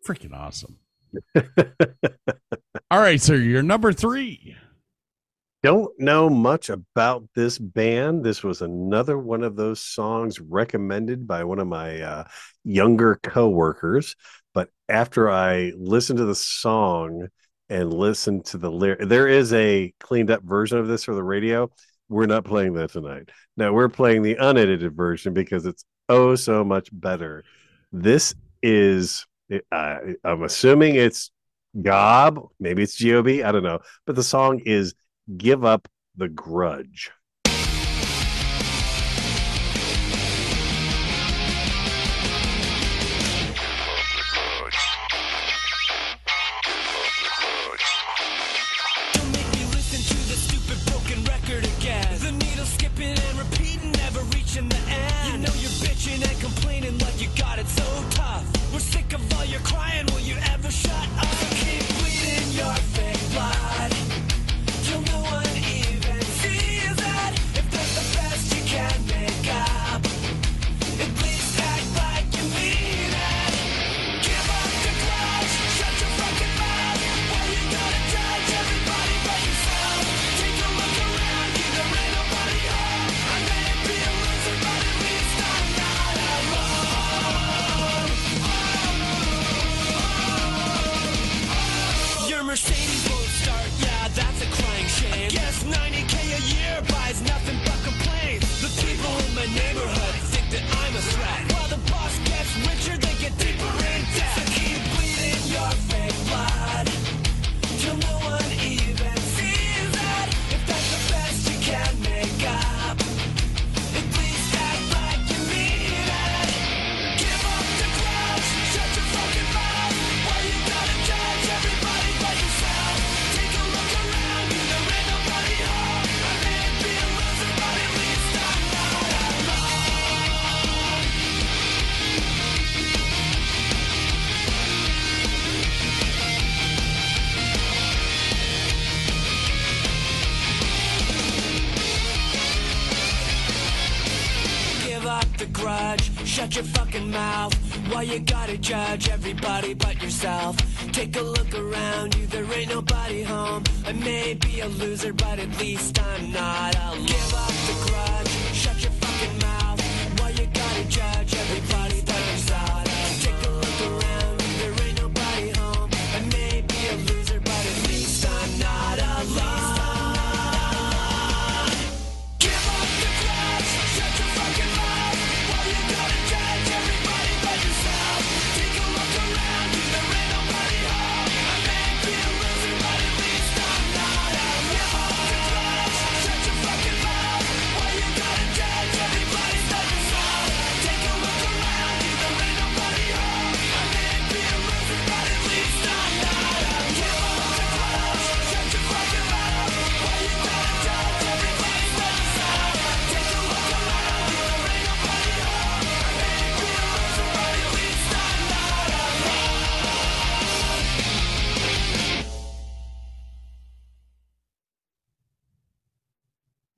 A: Freaking awesome. All right, sir, you're number three.
M: Don't know much about this band. This was another one of those songs recommended by one of my uh, younger coworkers. But after I listened to the song and listened to the lyric, there is a cleaned up version of this for the radio. We're not playing that tonight. Now we're playing the unedited version because it's oh so much better. This is, uh, I'm assuming it's Gob, maybe it's Gob, I don't know, but the song is give up the grudge.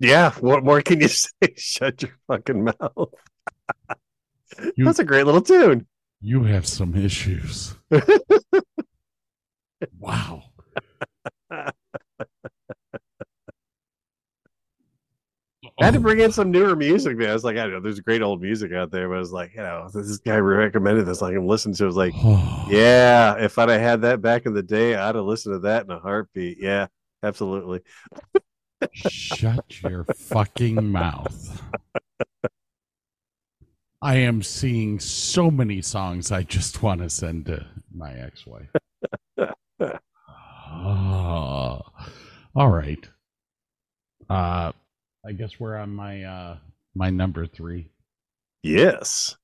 N: Yeah,
B: what more can you say? Shut your fucking mouth.
A: You-
B: That's a great little tune.
A: You have some issues. wow.
B: I had to bring in some newer music, man. I was like, I know there's great old music out there, but I was like, you know, this guy recommended this. Like, I'm listening to. it. I was like,
A: oh.
B: yeah, if I'd have had that back in the day, I'd have listened to that in a heartbeat. Yeah, absolutely.
A: Shut your fucking mouth. I am seeing so many songs I just want to send to my ex wife. oh. All right. Uh I guess we're on my uh my number three.
B: Yes.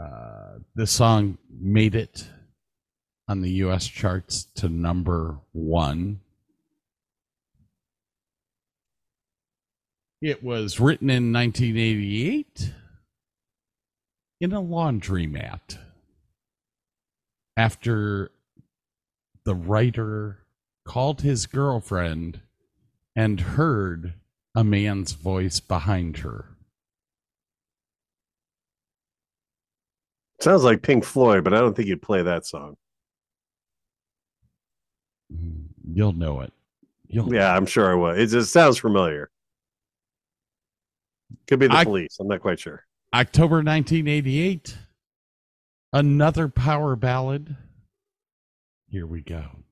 A: Uh this song made it on the US charts to number one. It was written in 1988 in a laundromat after the writer called his girlfriend and heard a man's voice behind her.
B: Sounds like Pink Floyd, but I don't think you'd play that song.
A: You'll know it. You'll
B: Yeah, I'm sure I will. It just sounds familiar. Could be the
A: I-
B: police. I'm not quite sure.
A: October 1988. Another power ballad. Here we go.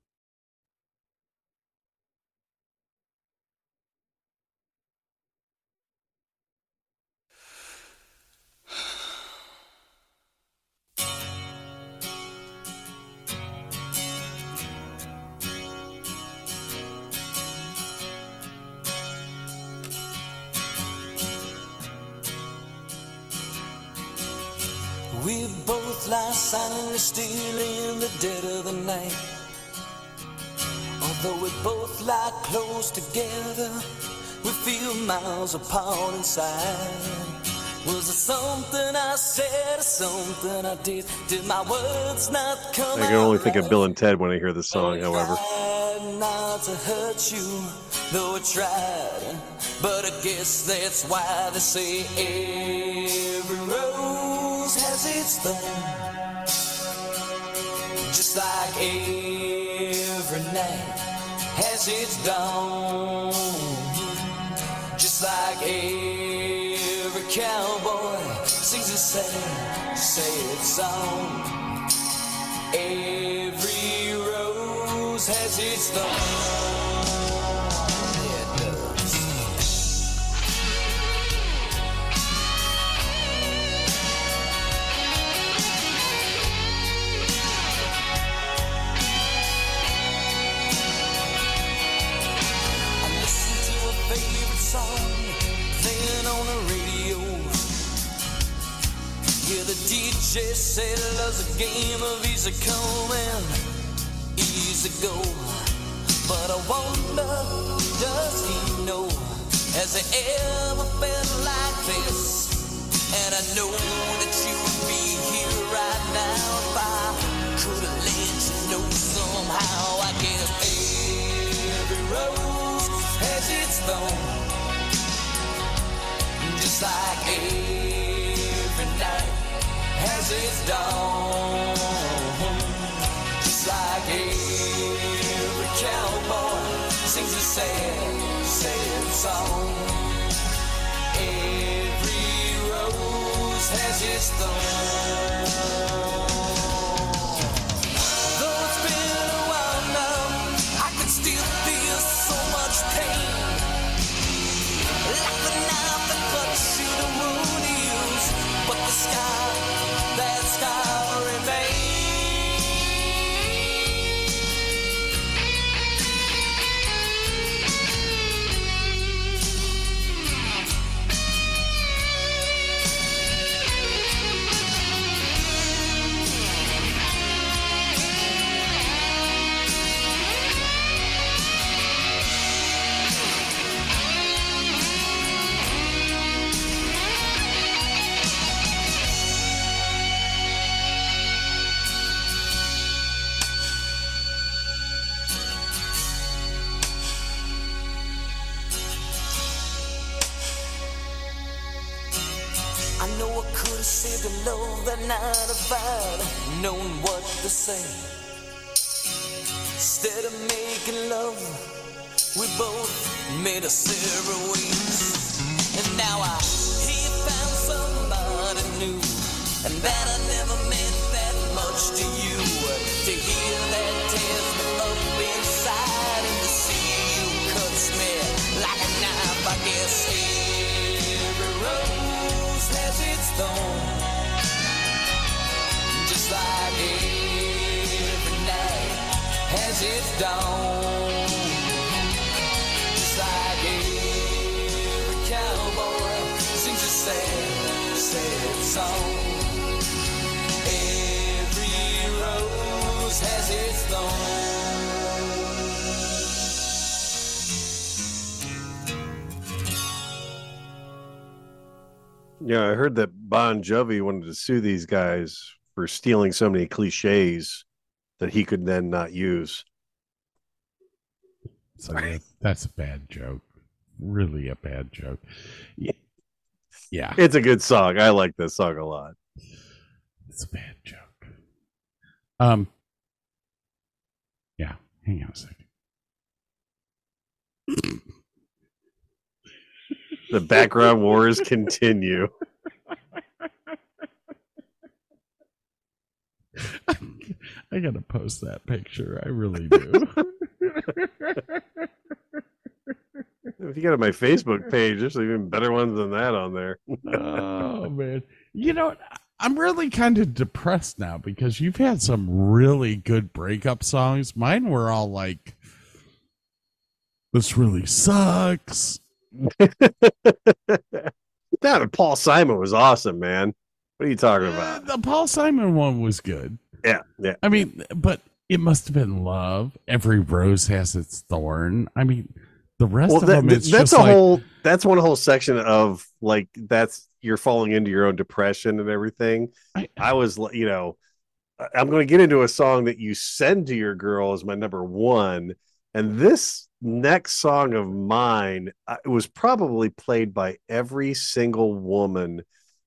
C: Both lie silently still in the dead of the night. Although we both lie close together, we feel miles apart inside. Was it something I said or something I did? Did my words not come
B: I can only think of? Bill and Ted when I hear this song, however.
C: Tried not to hurt you, though I tried. But I guess that's why they say every Just like every night has its dawn. Just like every cowboy sings a sad, sad song. Every rose has its thorn. DJ said love's a game of easy come and easy go. But I wonder, does he know? Has he ever felt like this? And I know that you would be here right now if I could have let you know somehow. I guess every rose has its thorn, just like every night has its dawn, just like every cowboy sings a sad, sad song. Every rose has its thorn. Say. Instead of making love, we both made a ways. And now I you found somebody new, and that I never meant that much to you. To hear that tears up inside, and to see you cuts me like a knife. I guess every rose has its thorn, its dawn. Just like every cowboy sings a sad, sad song. Every rose has its thorn.
B: Yeah, I heard that Bon Jovi wanted to sue these guys for stealing so many cliches that he could then not use.
A: So that, that's a bad joke. Really a bad joke. Yeah. Yeah.
B: It's a good song. I like this song a lot.
A: It's a bad joke. Um. Yeah. Hang on a second.
B: The background wars continue.
A: I gotta post that picture. I really do.
B: If you go to my Facebook page, there's even better ones than that on there.
A: oh man. You know? I'm really kind of depressed now because you've had some really good breakup songs. Mine were all like this really sucks.
B: that Paul Simon was awesome, man. What are you talking about?
A: The Paul Simon one was good.
B: Yeah, yeah.
A: I mean, but it must have been love. Every rose has its thorn. I mean, the rest
B: Well,
A: of
B: that,
A: them, it's
B: that's a
A: like,
B: whole. That's one whole section of like that's you're falling into your own depression and everything.
A: I-
B: I was, you know, I'm going to get into a song that you send to your girl as my number one, and this next song of mine uh, it was probably played by every single woman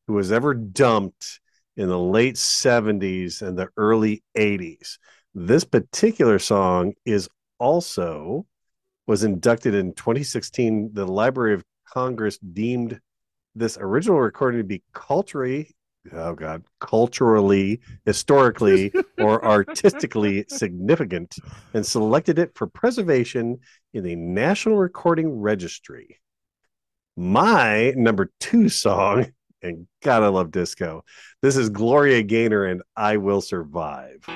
B: who was ever dumped in the late 70s and the early 80s. This particular song is also was inducted in 2016. The Library of Congress deemed this original recording to be culturally, oh god, culturally, historically, or artistically significant, and selected it for preservation in the National Recording Registry. My number two song, and God, I love disco. This is Gloria Gaynor and I Will Survive.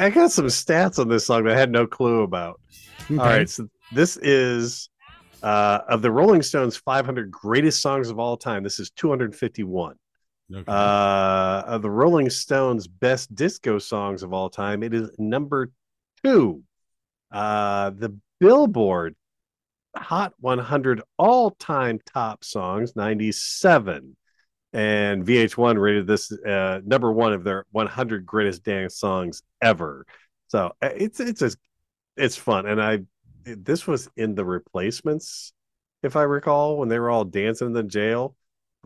K: I I
B: got some stats on this song that I had no clue about. All right, so this is uh, of the Rolling Stones 500 greatest songs of all time. This is 251.
A: Okay.
B: Uh, of the Rolling Stones best disco songs of all time, it is number two. Uh, the Billboard Hot 100 all time top songs, 97. And VH1 rated this uh, number one of their 100 greatest dance songs ever. So uh, it's it's just it's fun, and I this was in the replacements, if I recall, when they were all dancing in the jail.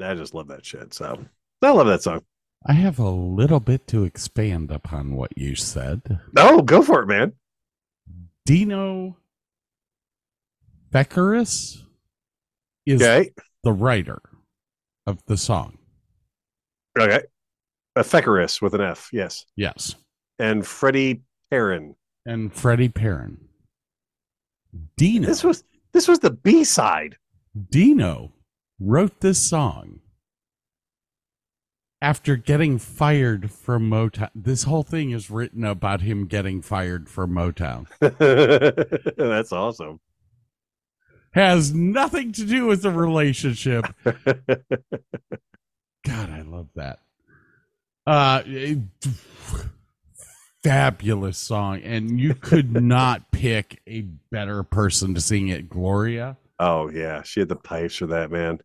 B: I just love that shit. So I love that song.
A: I have a little bit to expand upon what you said.
B: Oh, go for it, man.
A: Dino Beckeris is
B: Okay,
A: the writer of the song.
B: okay. A Fekaris with an F, yes,
A: Yes.
B: and Freddie Perren.
A: And Freddie Perren. Dino.
B: This was this was the B side.
A: Dino wrote this song after getting fired from Motown. This whole thing is written about him getting fired from Motown.
B: That's awesome.
A: Has nothing to do with the relationship. God, I love that. Uh it- fabulous song and you could not pick a better person to sing it, Gloria.
B: Oh yeah, she had the pipes for that man.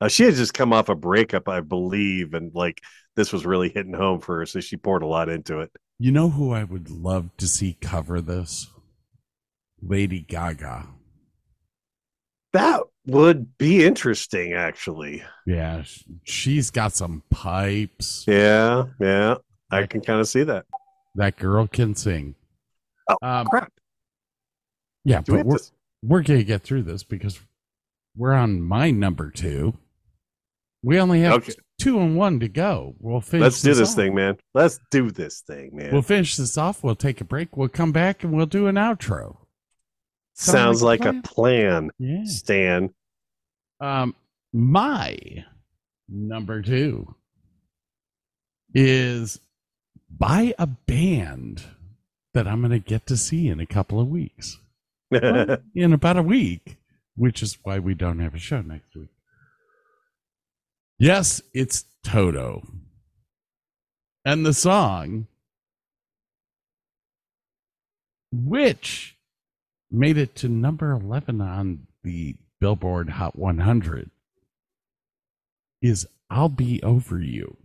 B: Uh, she had just come off a breakup, I believe, and like this was really hitting home for her, so she poured a lot into it.
A: You know who I would love to see cover this? Lady Gaga.
B: That would be interesting, actually.
A: Yeah, she's got some pipes.
B: Yeah, yeah, I can kind of see that.
A: That girl can sing.
B: Oh
A: Um,
B: crap!
A: Yeah,
B: Do we
A: but
B: have
A: we're,
B: to-
A: we're going to get through this because we're on my number two. We only have
B: Okay.
A: two and one to go. We'll finish.
B: Let's do this
A: off.
B: thing, man. Let's do this thing, man.
A: We'll finish this off. We'll take a break. We'll come back and we'll do an outro.
B: Sounds
A: like
B: like
A: a
B: a plan,
A: Yeah.
B: Stan.
A: Um, my number two is by a band that I'm going to get to see in a couple of weeks. Well, in about a week, which is why we don't have a show next week. Yes, it's Toto. And the song, which made it to number 11 on the Billboard Hot 100, is I'll Be Over You.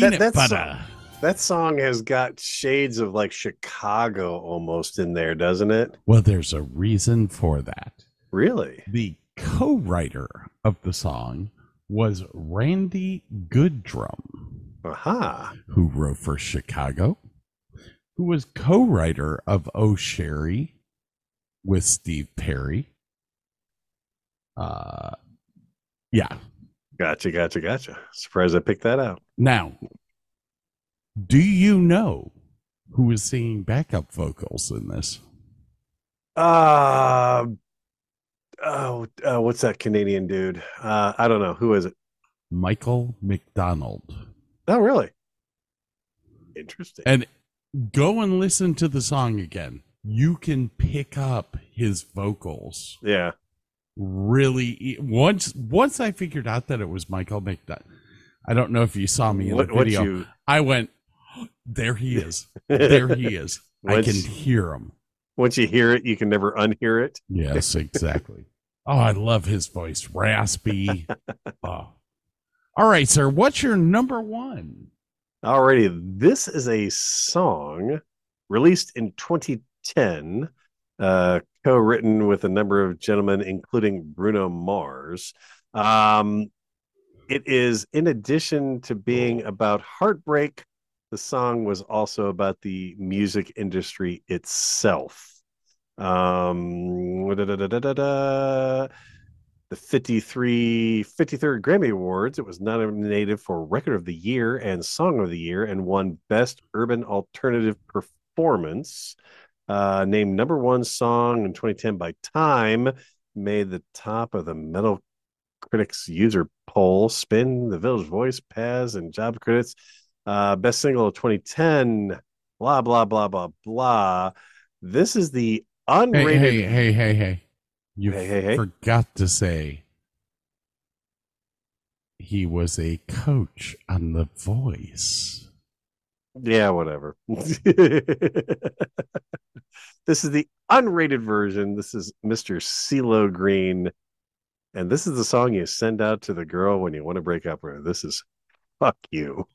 A: Peanut
O: that's-
A: butter.
O: That song has got shades of like Chicago almost in there, doesn't it?
A: Well, there's a reason for that.
O: Really?
A: The co-writer of the song was Randy Goodrum,
O: Aha.
A: who wrote for Chicago, who was co-writer of Oh Sherrie with Steve Perry. Uh yeah.
O: Gotcha, gotcha, gotcha. Surprised I picked that out.
A: Now, do you know who is singing backup vocals in this?
O: Uh, oh, uh, what's that Canadian dude? Uh, I don't know. Who is it?
A: Michael McDonald.
O: Oh, really? Interesting.
A: And go and listen to the song again. You can pick up his vocals
O: yeah.
A: Really once once I figured out that it was Michael McDonald. I don't know if you saw me in
O: What,
A: the video.
O: you?
A: I went, there he is. There he is. I can hear him.
O: Once you hear it, you can never unhear it.
A: Yes, exactly. oh, I love his voice. Raspy. oh. All right, sir. What's your number one?
O: Alrighty, this is a song released in 2010, uh, co-written with a number of gentlemen, including Bruno Mars. Um, it is, in addition to being about heartbreak, the song was also about the music industry itself. Um, the 53 53rd Grammy Awards. It was nominated for Record of the Year and Song of the Year and won Best Urban Alternative Performance. Uh, named number one song in 2010 by Time, made the top of the Metal Critics user poll. Spin, The Village Voice, Pazz, and Jop Critics. Uh, best single of 2010. Blah blah blah blah blah. This is the
A: Hey,
O: unrated.
A: hey, hey, hey, hey. You
O: Hey, hey, hey.
A: forgot to say he was a coach on The Voice.
O: Yeah, whatever. this is the unrated version. This is Mr. CeeLo Green. And this is the song you send out to the girl when you want to break up with her. This is fuck you.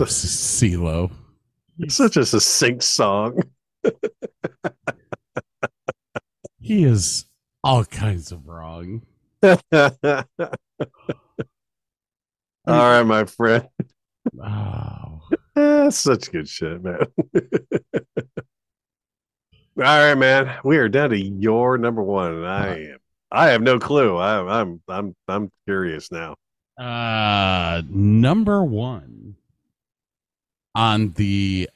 P: Love
A: CeeLo.
B: Such a succinct song.
A: He is all kinds of wrong.
B: All right, my friend.
A: Oh,
B: such good shit, man. All right, man. We are down to your number one, and I am. I have no clue. I'm. I'm. I'm. I'm curious now.
A: uh, number one on the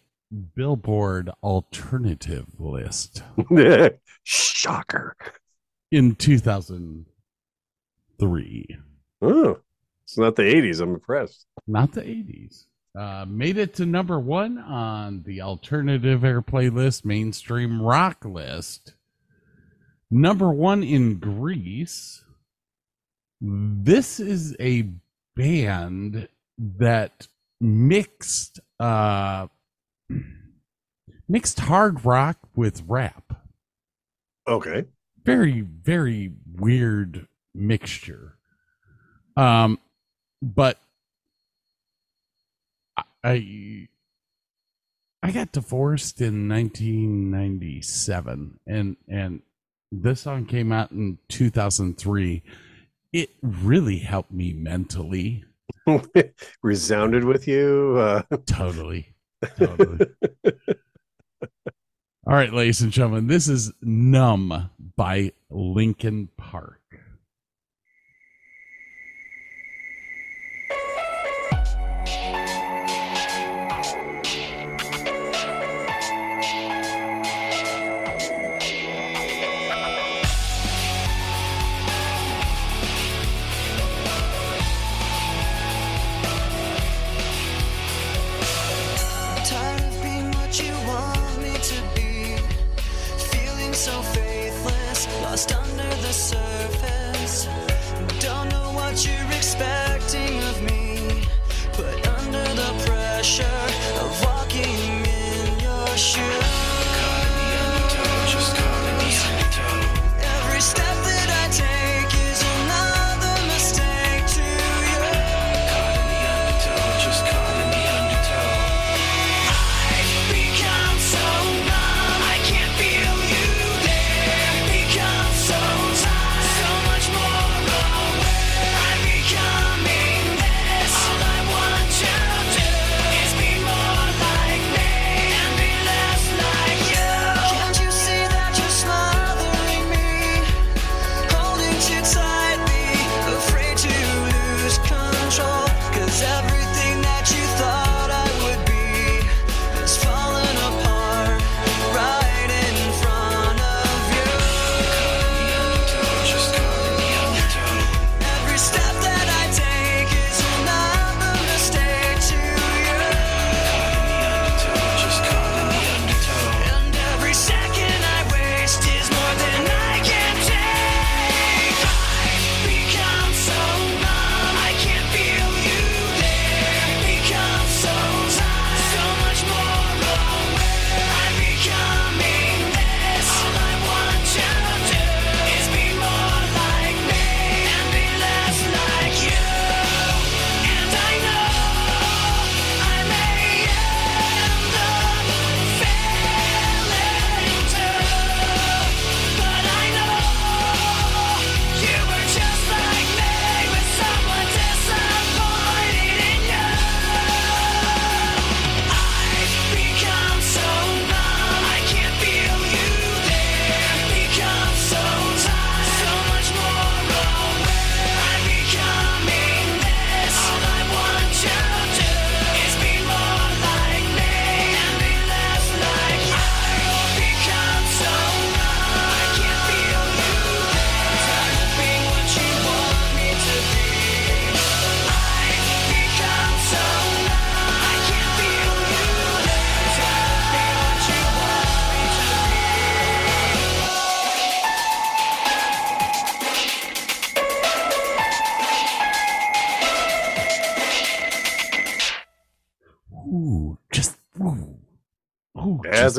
A: Billboard alternative list
B: Shocker.
A: in 2003.
B: Oh, it's not the '80s. I'm impressed.
A: not the 80s. Uh, made it to number one on the alternative airplay list, mainstream rock list. Number one in Greece. This is a band that mixed uh, mixed hard rock with rap.
B: Okay.
A: Very, very weird mixture. Um, but I I got divorced in 1997 and and this song came out in 2003. It really helped me mentally.
B: Resounded with you. Uh,
A: Totally. Totally. All right, ladies and gentlemen, this is Numb by Linkin Park.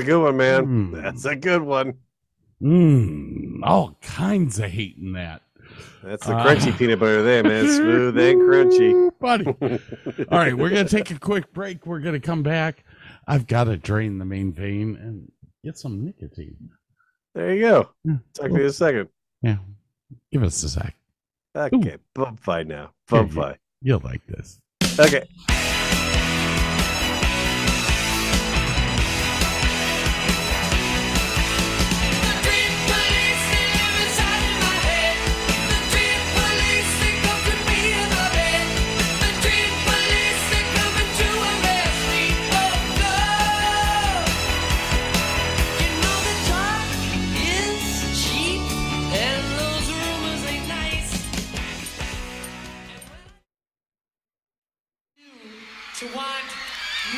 B: A good one, man.
A: Mm.
B: That's a good one.
A: Mm, all kinds of hate in that.
B: That's the
A: Uh,
B: crunchy peanut butter there, man. Smooth and crunchy.
A: buddy. All right, we're gonna take a quick break. We're gonna come back. I've got to drain the main vein and get some nicotine.
B: There you go.
A: Yeah.
B: Talk to you in a second.
A: Yeah, give us a sec.
B: Okay, bump fight now. Bump
A: you-
B: fight.
A: You'll like this.
B: Okay.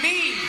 C: Me.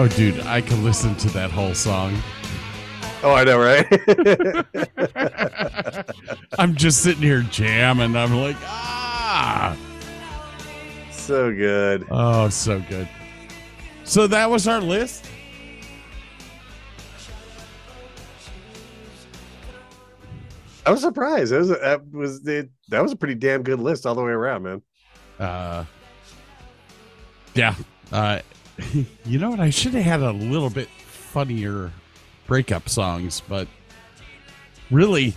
C: Oh,
A: dude, I could listen to that whole song.
B: Oh, I know, right?
A: I'm just sitting here jamming. I'm like, ah.
B: so good.
A: Oh, so good. So that was our list.
B: I was surprised. That was a, that was it, that was a pretty damn good list all the way around, man.
A: Uh, yeah. Uh, you know what? I should have had a little bit funnier breakup songs, but really,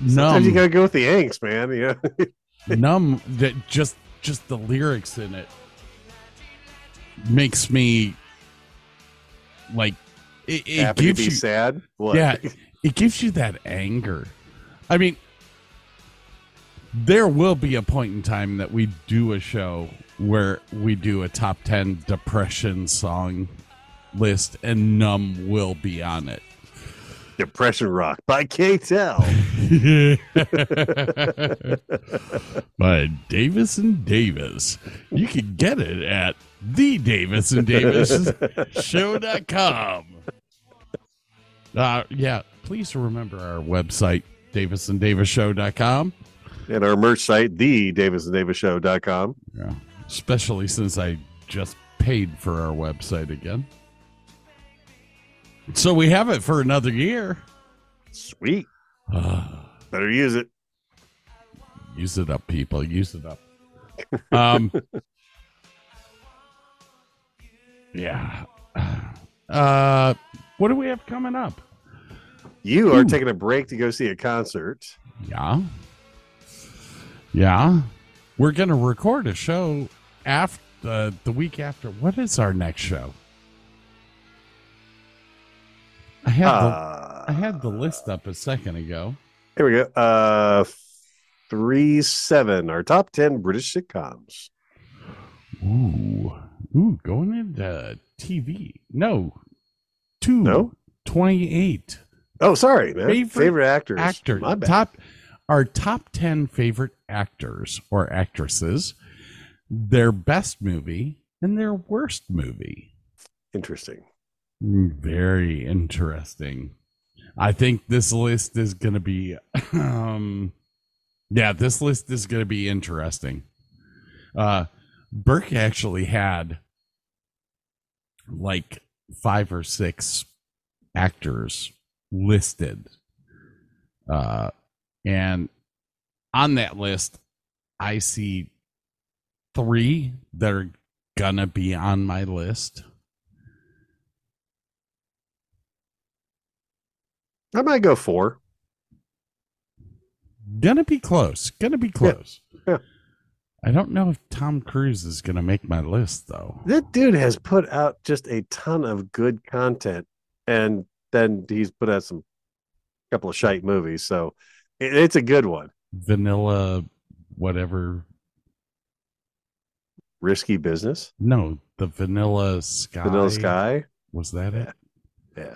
B: Sometimes you gotta go with the angst, man. Yeah.
A: numb. That just just the lyrics in it makes me like it, it
B: Happy
A: gives
B: be
A: you
B: sad. What?
A: Yeah, it gives you that anger. I mean, there will be a point in time that we do a show where we do a top 10 depression song list and Numb will be on it.
B: Depression Rock by K-Tel.
A: By Davis and Davis. You can get it at the Davis and Davis show.com. Uh, yeah, please remember our website, davisanddavishow.com.
B: and our merch site, the davisanddavishow.com.
A: Yeah. Especially since I just paid for our website again. So we have it for another year.
B: Sweet. Better use it.
A: Use it up, people. Use it up. Um, yeah. Uh, what do we have coming up?
B: You are
A: Ooh.
B: taking a break to go see a concert.
A: Yeah. Yeah. We're going to record a show after uh, the week after. What is our next show? I had
B: Uh,
A: the I had the list up a second ago.
B: Here we go. Uh three seven, our top ten British sitcoms.
A: Ooh. Ooh, going into TV. No. Two.
B: No?
A: 28.
B: Oh, sorry, man.
A: Favorite
B: Favorite, actors.
A: Actor. Top our top 10 favorite actors or actresses, their best movie and their worst movie.
B: Interesting.
A: Very interesting. I think this list is going to be um Yeah, this list is going to be interesting. Uh, Burke actually had like five or six actors listed. Uh, and on that list, I see three that are to be on my list.
B: I might go four.
A: Gonna be close. Gonna be close.
B: yeah.
A: I don't know if Tom Cruise is gonna make my list though.
B: That dude has put out just a ton of good content, and then he's put out some couple of shite movies. So it, it's a good one.
A: Vanilla, whatever.
B: Risky business.
A: No, the Vanilla Sky.
B: Vanilla Sky.
A: Was that it?
B: Yeah.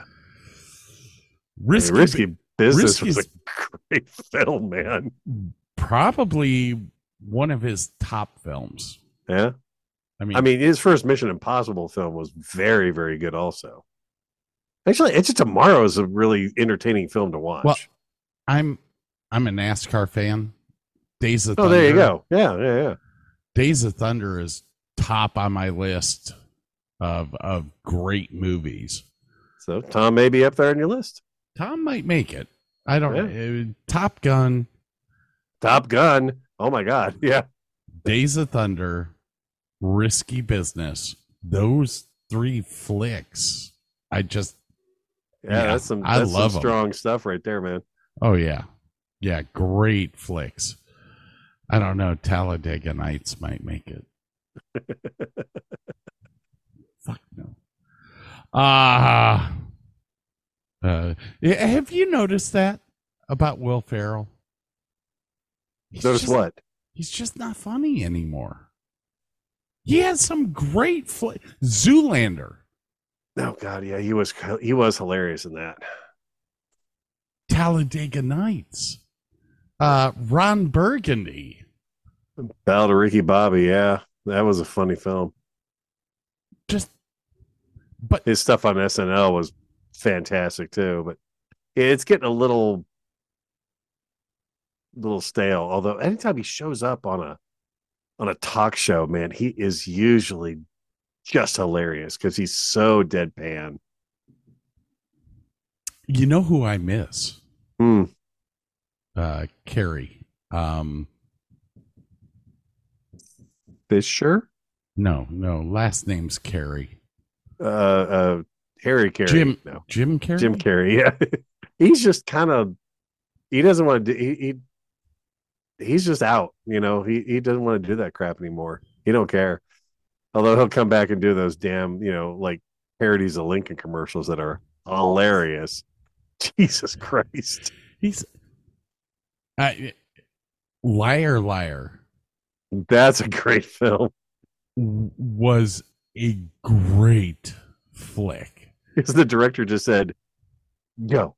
A: Risky,
B: Risky business was a great film, man.
A: probably one of his top films.
B: Yeah.
A: I mean,
B: I mean, his first Mission Impossible film was very, very good. Also, actually, Edge of Tomorrow is a really entertaining film to watch.
A: Well, I'm I'm a NASCAR fan. Days of
B: oh,
A: Thunder.
B: there you go. Yeah, yeah, yeah.
A: Days of Thunder is top on my list of of great movies.
B: So Tom may be up there on your list.
A: Tom might make it. I don't
B: Yeah.
A: know. Uh, Top Gun,
B: Top Gun. Oh my God. Yeah.
A: Days of Thunder, Risky Business. Those three flicks. I just
B: Yeah,
A: Yeah,
B: that's some.
A: I love
B: some strong stuff right there, man.
A: oh yeah. Yeah, great flicks. I don't know, Talladega Nights might make it. Fuck no. Ah. uh, yeah, have you noticed that about Will Ferrell? He's
B: Notice
A: just-
B: what?
A: He's just not funny anymore. He has some great fl- Zoolander,
B: Oh God, yeah, he was he was hilarious in that.
A: Talladega Nights, uh, Ron Burgundy.
B: Ballad of Ricky Bobby. Yeah, that was a funny film.
A: Just, but
B: His stuff on SNL was fantastic too. But it's getting a little little stale. Although anytime he shows up on a on a talk show, man, he is usually just hilarious because he's so deadpan.
A: you know who I miss?
B: Hmm.
A: Uh, Carrie. Um,
B: Fisher,
A: no, no, last name's Carrie.
B: uh, uh, Harry Carey,
A: Jim,
B: no,
A: Jim Carrey.
B: Jim Carrey. Yeah, he's just kind of he doesn't want to do he, he he's just out. You know, he he doesn't want to do that crap anymore. He don't care. Although he'll come back and do those damn you know like parodies of Lincoln commercials that are hilarious. Jesus Christ,
A: He's, I, liar, liar.
B: that's a great film.
A: was a great flick.
B: Because the director just said, "Go."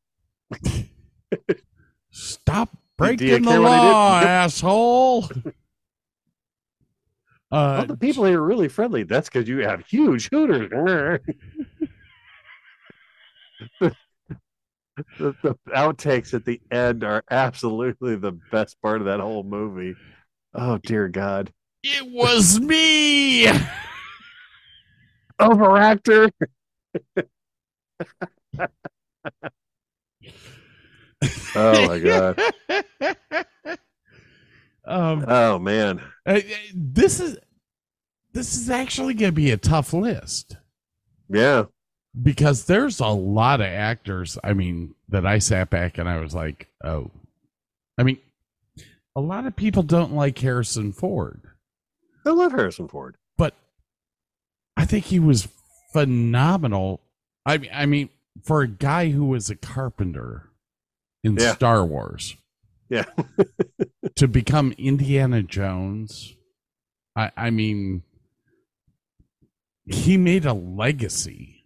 A: Stop breaking the law, asshole. Uh,
B: All the people here are really friendly. That's because you have huge hooters. the, the, the outtakes at the end are absolutely the best part of that whole movie. Oh dear God,
A: it was me.
B: overactor. Oh my God.
A: um,
B: Oh man,
A: uh, this is this is actually going to be a tough list
B: yeah.
A: Because there's a lot of actors. I mean, that I sat back and I was like, oh, I mean, a lot of people don't like Harrison Ford.
B: I love Harrison Ford.
A: but I think he was phenomenal. I mean, I mean, for a guy who was a carpenter in
B: Yeah.
A: Star Wars
B: Yeah,
A: to become Indiana Jones, I, I mean, he made a legacy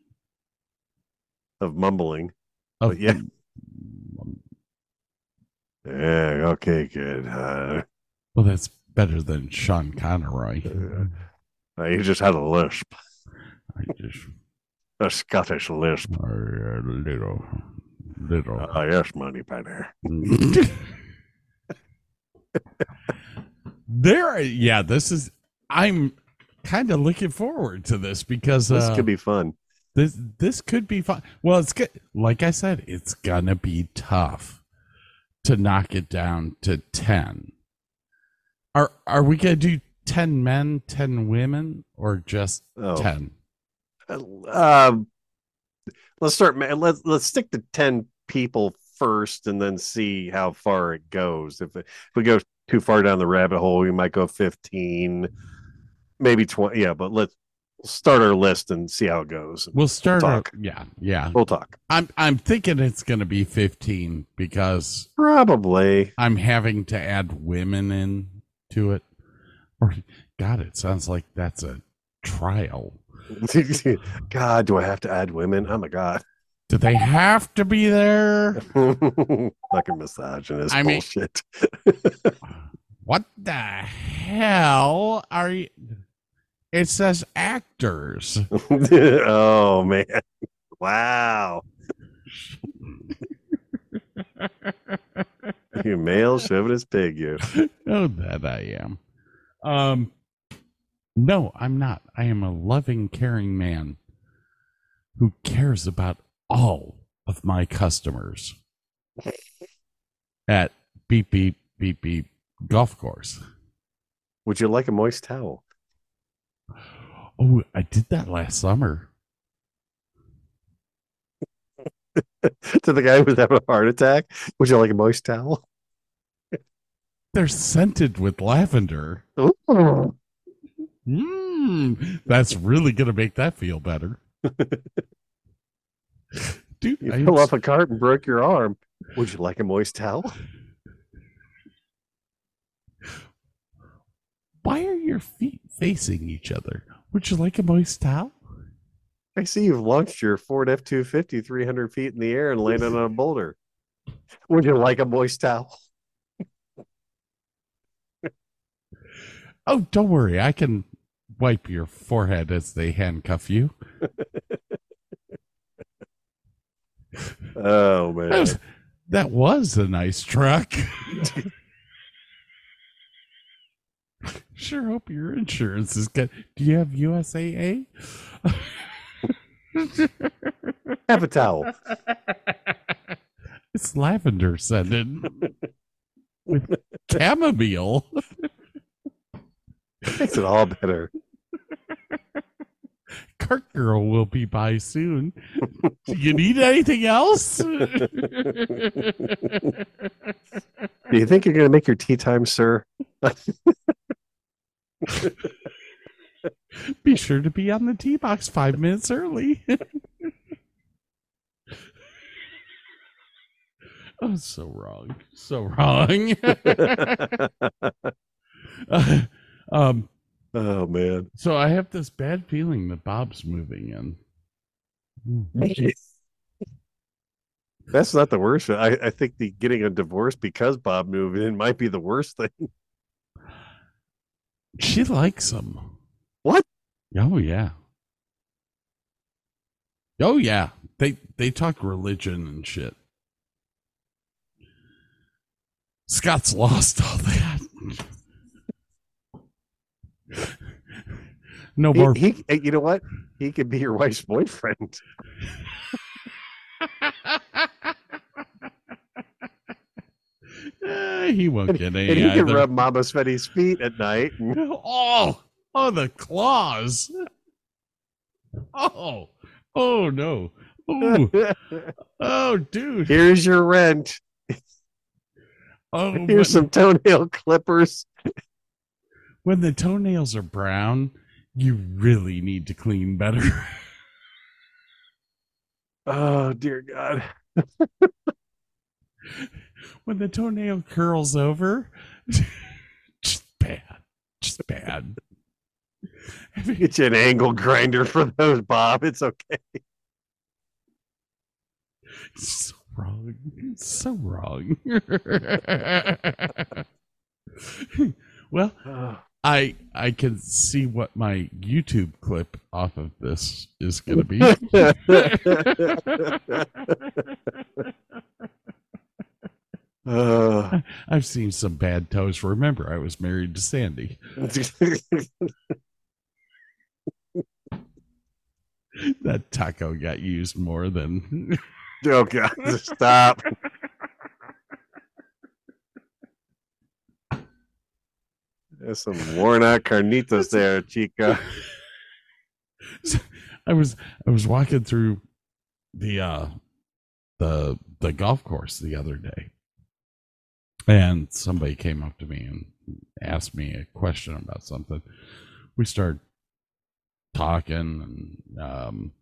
B: of mumbling.
A: of
B: But yeah. Yeah. Okay. Good. Uh,
A: Well, that's better than Sean Connery.
B: uh, he just had a lisp,
A: I just
B: a Scottish lisp.
A: a little, little.
B: Ah, yes, Moneypenny.
A: there, yeah, this is. I'm kind of looking forward to this because
B: This
A: uh,
B: could be fun.
A: This this could be fun. Well, it's good. Like I said, it's gonna be tough to knock it down to ten. Are are we gonna do ten men, ten women, or just
B: Oh.
A: ten?
B: Um, let's start. Let's let's stick to ten people first, and then see how far it goes. If, if we go too far down the rabbit hole, we might go fifteen, maybe twenty. Yeah, but let's start our list and see how it goes.
A: We'll start. Our,
B: talk.
A: yeah, yeah.
B: We'll talk.
A: I'm I'm thinking it's gonna be fifteen because
B: Probably.
A: I'm having to add women in to it. Or God, it sounds like that's a trial.
B: God, do I have to add women? Oh my God.
A: Do they have to be there?
B: Fucking misogynist
A: I mean-
B: bullshit.
A: What the hell are you? It says actors.
B: oh man. Wow. you male chauvinist pig, you.
A: oh, that I am. Um, no, I'm not. I am a loving, caring man who cares about all of my customers at beep beep beep beep golf course.
B: Would you like a moist towel?
A: Oh, I did that last summer.
B: to the guy who was having a heart attack? Would you like a moist towel?
A: They're scented with lavender. Mm, that's really gonna make that feel better. Dude,
B: You
A: I
B: fell off a cart and broke your arm. Would you like a moist towel?
A: Why are your feet facing each other? Would you like a moist towel?
B: I see you've launched your Ford F 250 300 feet in the air and landed on a boulder. Would you like a moist towel?
A: Oh, don't worry. I can wipe your forehead as they handcuff you.
B: Oh,
A: That
B: man.
A: was, that was a nice truck. sure hope your insurance is good. Do you have USAA?
B: Have a towel.
A: it's lavender scented with chamomile.
B: Makes it all better.
A: Cart girl will be by soon. Do you need anything else?
B: Do you think you're going to make your tee time, sir?
A: be sure to be on the tee box five minutes early. oh, so wrong. So wrong. Uh, um,
B: oh, man.
A: so I have this bad feeling that Bob's moving in.
B: That's not the worst. I, I think the getting a divorce because Bob moved in might be the worst thing.
A: She likes him.
B: What?
A: Oh yeah. Oh yeah. They they talk religion and shit. Scott's lost all that. no more.
B: he, hey, you know what? He could be your wife's boyfriend.
A: Eh, he won't
B: And,
A: get
B: and
A: any
B: he can rub Mama Svetty's feet at night.
A: Oh, oh, the claws. Oh, oh no. Oh, dude.
B: Here's your rent.
A: Oh,
B: Here's
A: when,
B: some toenail clippers.
A: When the toenails are brown, you really need to clean better.
B: Oh dear God.
A: when the toenail curls over, just bad, just bad.
B: Get you an angle grinder for those, Bob. It's okay.
A: It's so wrong, so wrong. well, I I can see what my YouTube clip off of this is going to be.
B: Oh,
A: I've seen some bad toes. Remember, I was married to Sandy. That taco got used more than.
B: oh god, stop. There's some worn out carnitas there, Chica.
A: I was I was walking through the uh the the golf course the other day. And somebody came up to me and asked me a question about something. We started talking and um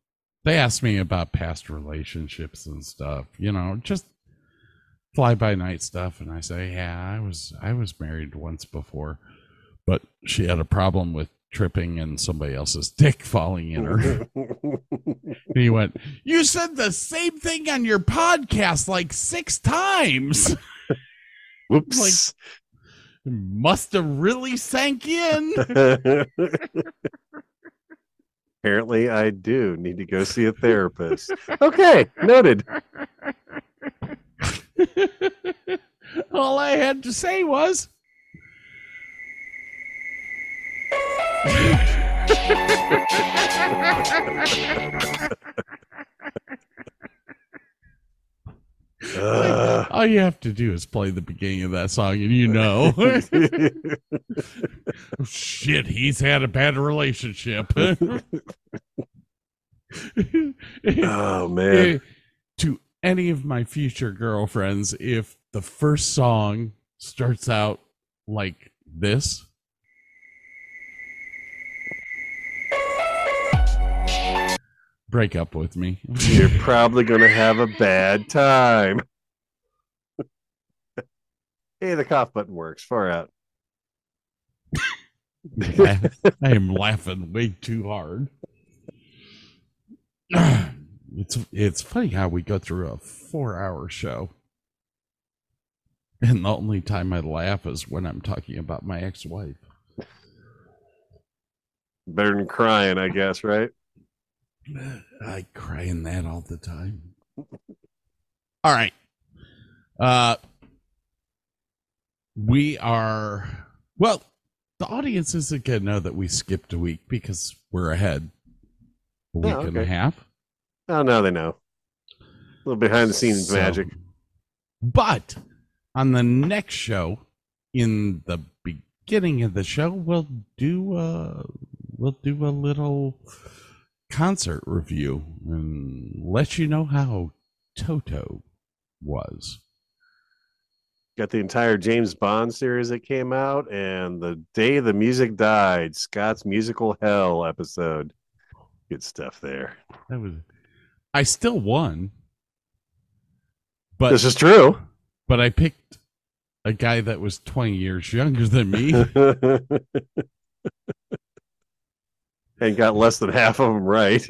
A: they asked me about past relationships and stuff, you know, just fly by night stuff and I say, "Yeah, I was I was married once before, but she had a problem with tripping and somebody else's dick falling in her." And he went, You said the same thing on your podcast like six times.
B: Whoops.
A: Like- Must have really sank in.
B: Apparently, I do need to go see a therapist. Okay, noted.
A: All I had to say was, All you have to do is play the beginning of that song and you know. Shit, he's had a bad relationship.
B: oh man.
A: To any of my future girlfriends, if the first song starts out like this, break up with me.
B: You're probably gonna have a bad time. hey, the cough button works. Far out.
A: I am laughing way too hard. It's it's funny how we go through a four hour show. And the only time I laugh is when I'm talking about my ex wife.
B: Better than crying, I guess, right?
A: I cry in that all the time. All right. Uh we are well, the audience isn't gonna know that we skipped a week because we're ahead. A week
B: Oh,
A: and a half.
B: Oh, now they know. A little behind the scenes
A: So-
B: magic.
A: But on the next show, in the beginning of the show, we'll do uh we'll do a little concert review and let you know how Toto was.
B: Got the entire James Bond series that came out, and the day the music died, Scott's musical hell episode. Good stuff there.
A: That was I still won. But
B: this is true.
A: but I picked a guy that was 20 years younger than me.
B: and got less than half of them right.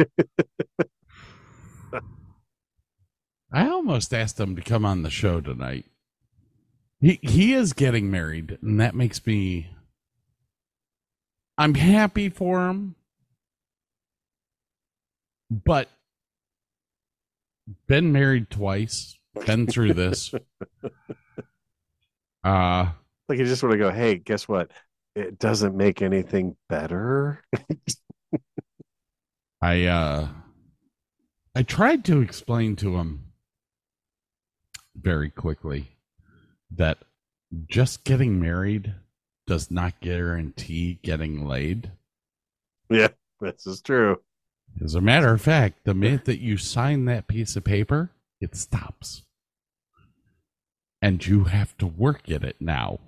A: I almost asked him to come on the show tonight. He he is getting married, and that makes me. I'm happy for him, but been married twice, been through this. Uh
B: like you just want to go, hey, guess what? It doesn't make anything better.
A: I uh I tried to explain to him very quickly that just getting married does not guarantee getting laid.
B: yeah, this is true.
A: As a matter of fact, the minute that you sign that piece of paper, it stops. And you have to work at it now.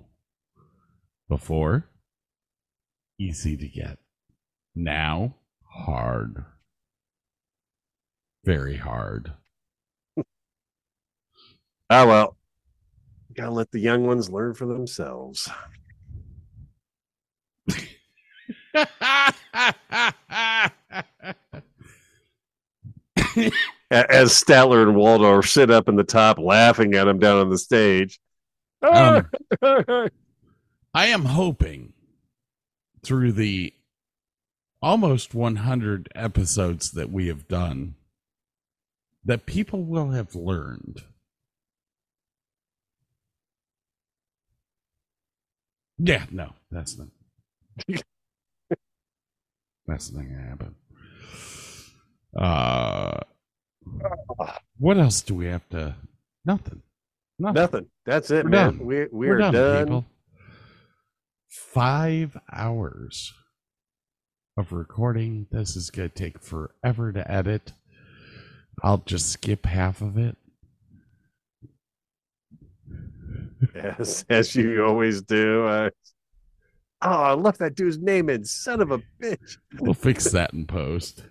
A: Before, easy to get. Now, hard. Very hard.
B: Ah, well, gotta let the young ones learn for themselves. As Statler and Waldorf sit up in the top laughing at him down on the stage.
A: Um, I am hoping through the almost 100 episodes that we have done that people will have learned Yeah, no, that's not. that's not gonna happen. Uh, what else do we have to? Nothing. Nothing.
B: Nothing. That's it,
A: We're
B: man.
A: done.
B: We we
A: We're
B: are
A: done,
B: done.
A: Five hours of recording. This is gonna take forever to edit. I'll just skip half of it.
B: As as you always do. Uh, oh, I left that dude's name in. Son of a bitch.
A: We'll fix that in post.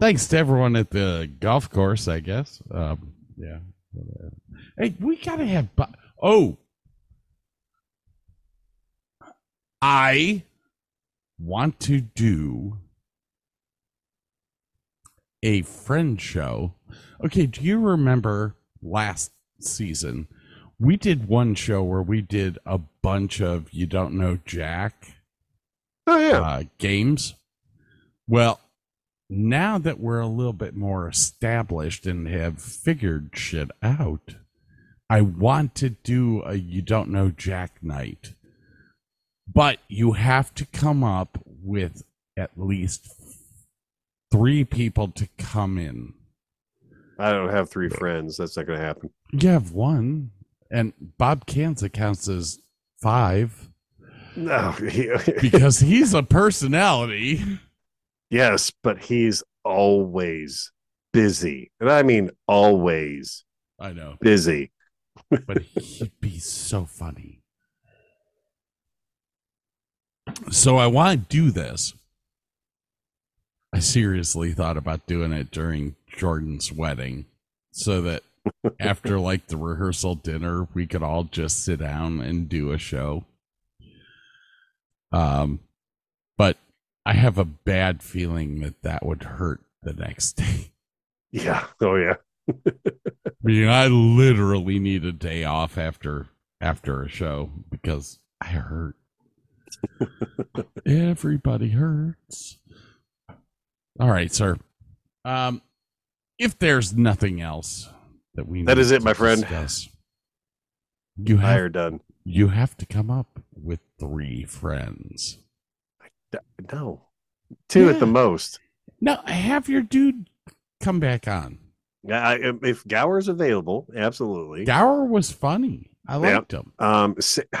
A: Thanks to everyone at the golf course, I guess. Um, yeah. Hey, we gotta have. Bu- oh, I want to do a friend show. Okay, do you remember last season? We did one show where we did a bunch of you don't know Jack
B: Oh yeah.
A: uh, games. Well, now that we're a little bit more established and have figured shit out, I want to do a you don't know Jack night. But you have to come up with at least three people to come in.
B: I don't have three friends. That's not going to happen.
A: You have one, and Bob Kanza counts as five
B: No.
A: because he's a personality.
B: yes, but he's always busy, and I mean always
A: I know.
B: busy.
A: but he'd be so funny. So I want to do this. I seriously thought about doing it during Jordan's wedding so that after like the rehearsal dinner, we could all just sit down and do a show. Um, but I have a bad feeling that that would hurt the next day.
B: Yeah. Oh yeah.
A: I mean, I literally need a day off after after a show because I hurt. Everybody hurts. All right, sir. Um, if there's nothing else that we
B: That
A: need
B: is it,
A: to
B: my friend.
A: discuss, you
B: I
A: have
B: are done.
A: you have to come up with three friends.
B: D- No. Two at the most.
A: No, have your dude come back on.
B: Yeah, I, if Gower's available, absolutely.
A: Gower was funny. I liked him.
B: Um,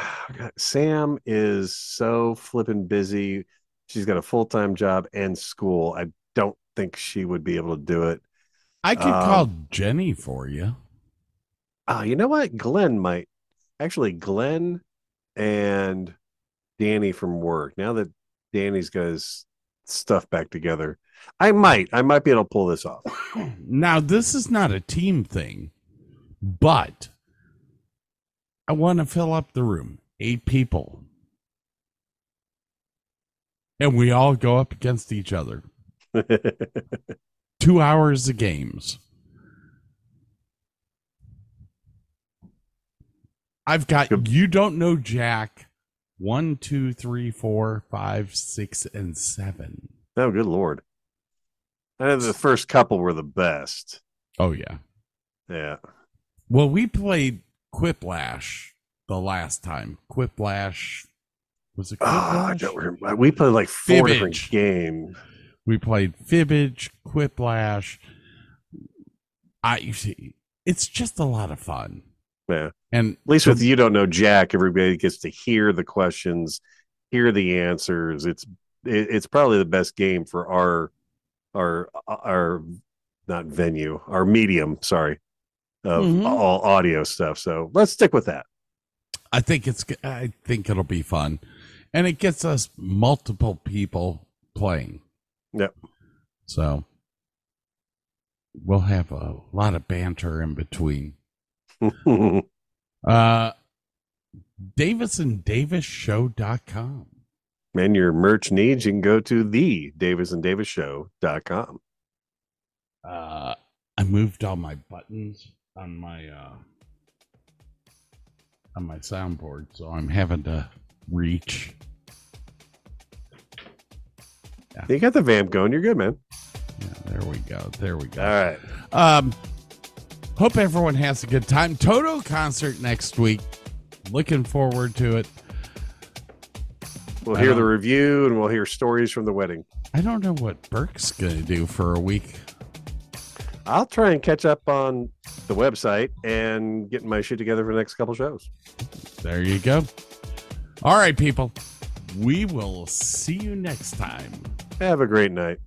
B: Sam is so flipping busy. She's got a full time job and school. I don't think she would be able to do it.
A: I could
B: Um,
A: call Jenny for you.
B: Oh, you know what? Glenn might actually Glenn and Danny from work. Now that Danny's got his stuff back together, I might, I might be able to pull this off.
A: Now, this is not a team thing, but I want to fill up the room. Eight people. And we all go up against each other. Two hours of games. I've got you don't know Jack one, two, three, four, five, six, and seven.
B: oh, good lord! I know the first couple were the best.
A: Oh yeah.
B: Yeah,
A: Well, we played Quiplash the last time. Quiplash was it
B: oh, I don't remember. We played like four different
A: Fibbage.
B: games.
A: we played Fibbage, Quiplash. I you see, it's just a lot of fun.
B: Yeah.
A: And
B: At least with you don't know Jack, everybody gets to hear the questions, hear the answers. It's it, it's probably the best game for our our our not venue, our medium, sorry, of
A: Mhm.
B: all audio stuff. So let's stick with that.
A: I think it's I think it'll be fun. And it gets us multiple people playing.
B: Yep.
A: So we'll have a lot of banter in between. Uh DavisonDavisShow.com.
B: and your merch needs, you can go to the Davis and Davis Show.com.
A: Uh I moved all my buttons on my uh on my soundboard, so I'm having to reach.
B: You got the vamp going. You're good, man.
A: Yeah, there we go. There we go.
B: All right.
A: Um, hope everyone has a good time. Toto concert next week. looking forward to it.
B: We'll hear the review and we'll hear stories from the wedding.
A: I don't know what Burke's going to do for a week.
B: I'll try and catch up on the website and get my shit together for the next couple shows.
A: There you go. All right, people. We will see you next time.
B: Have a great night.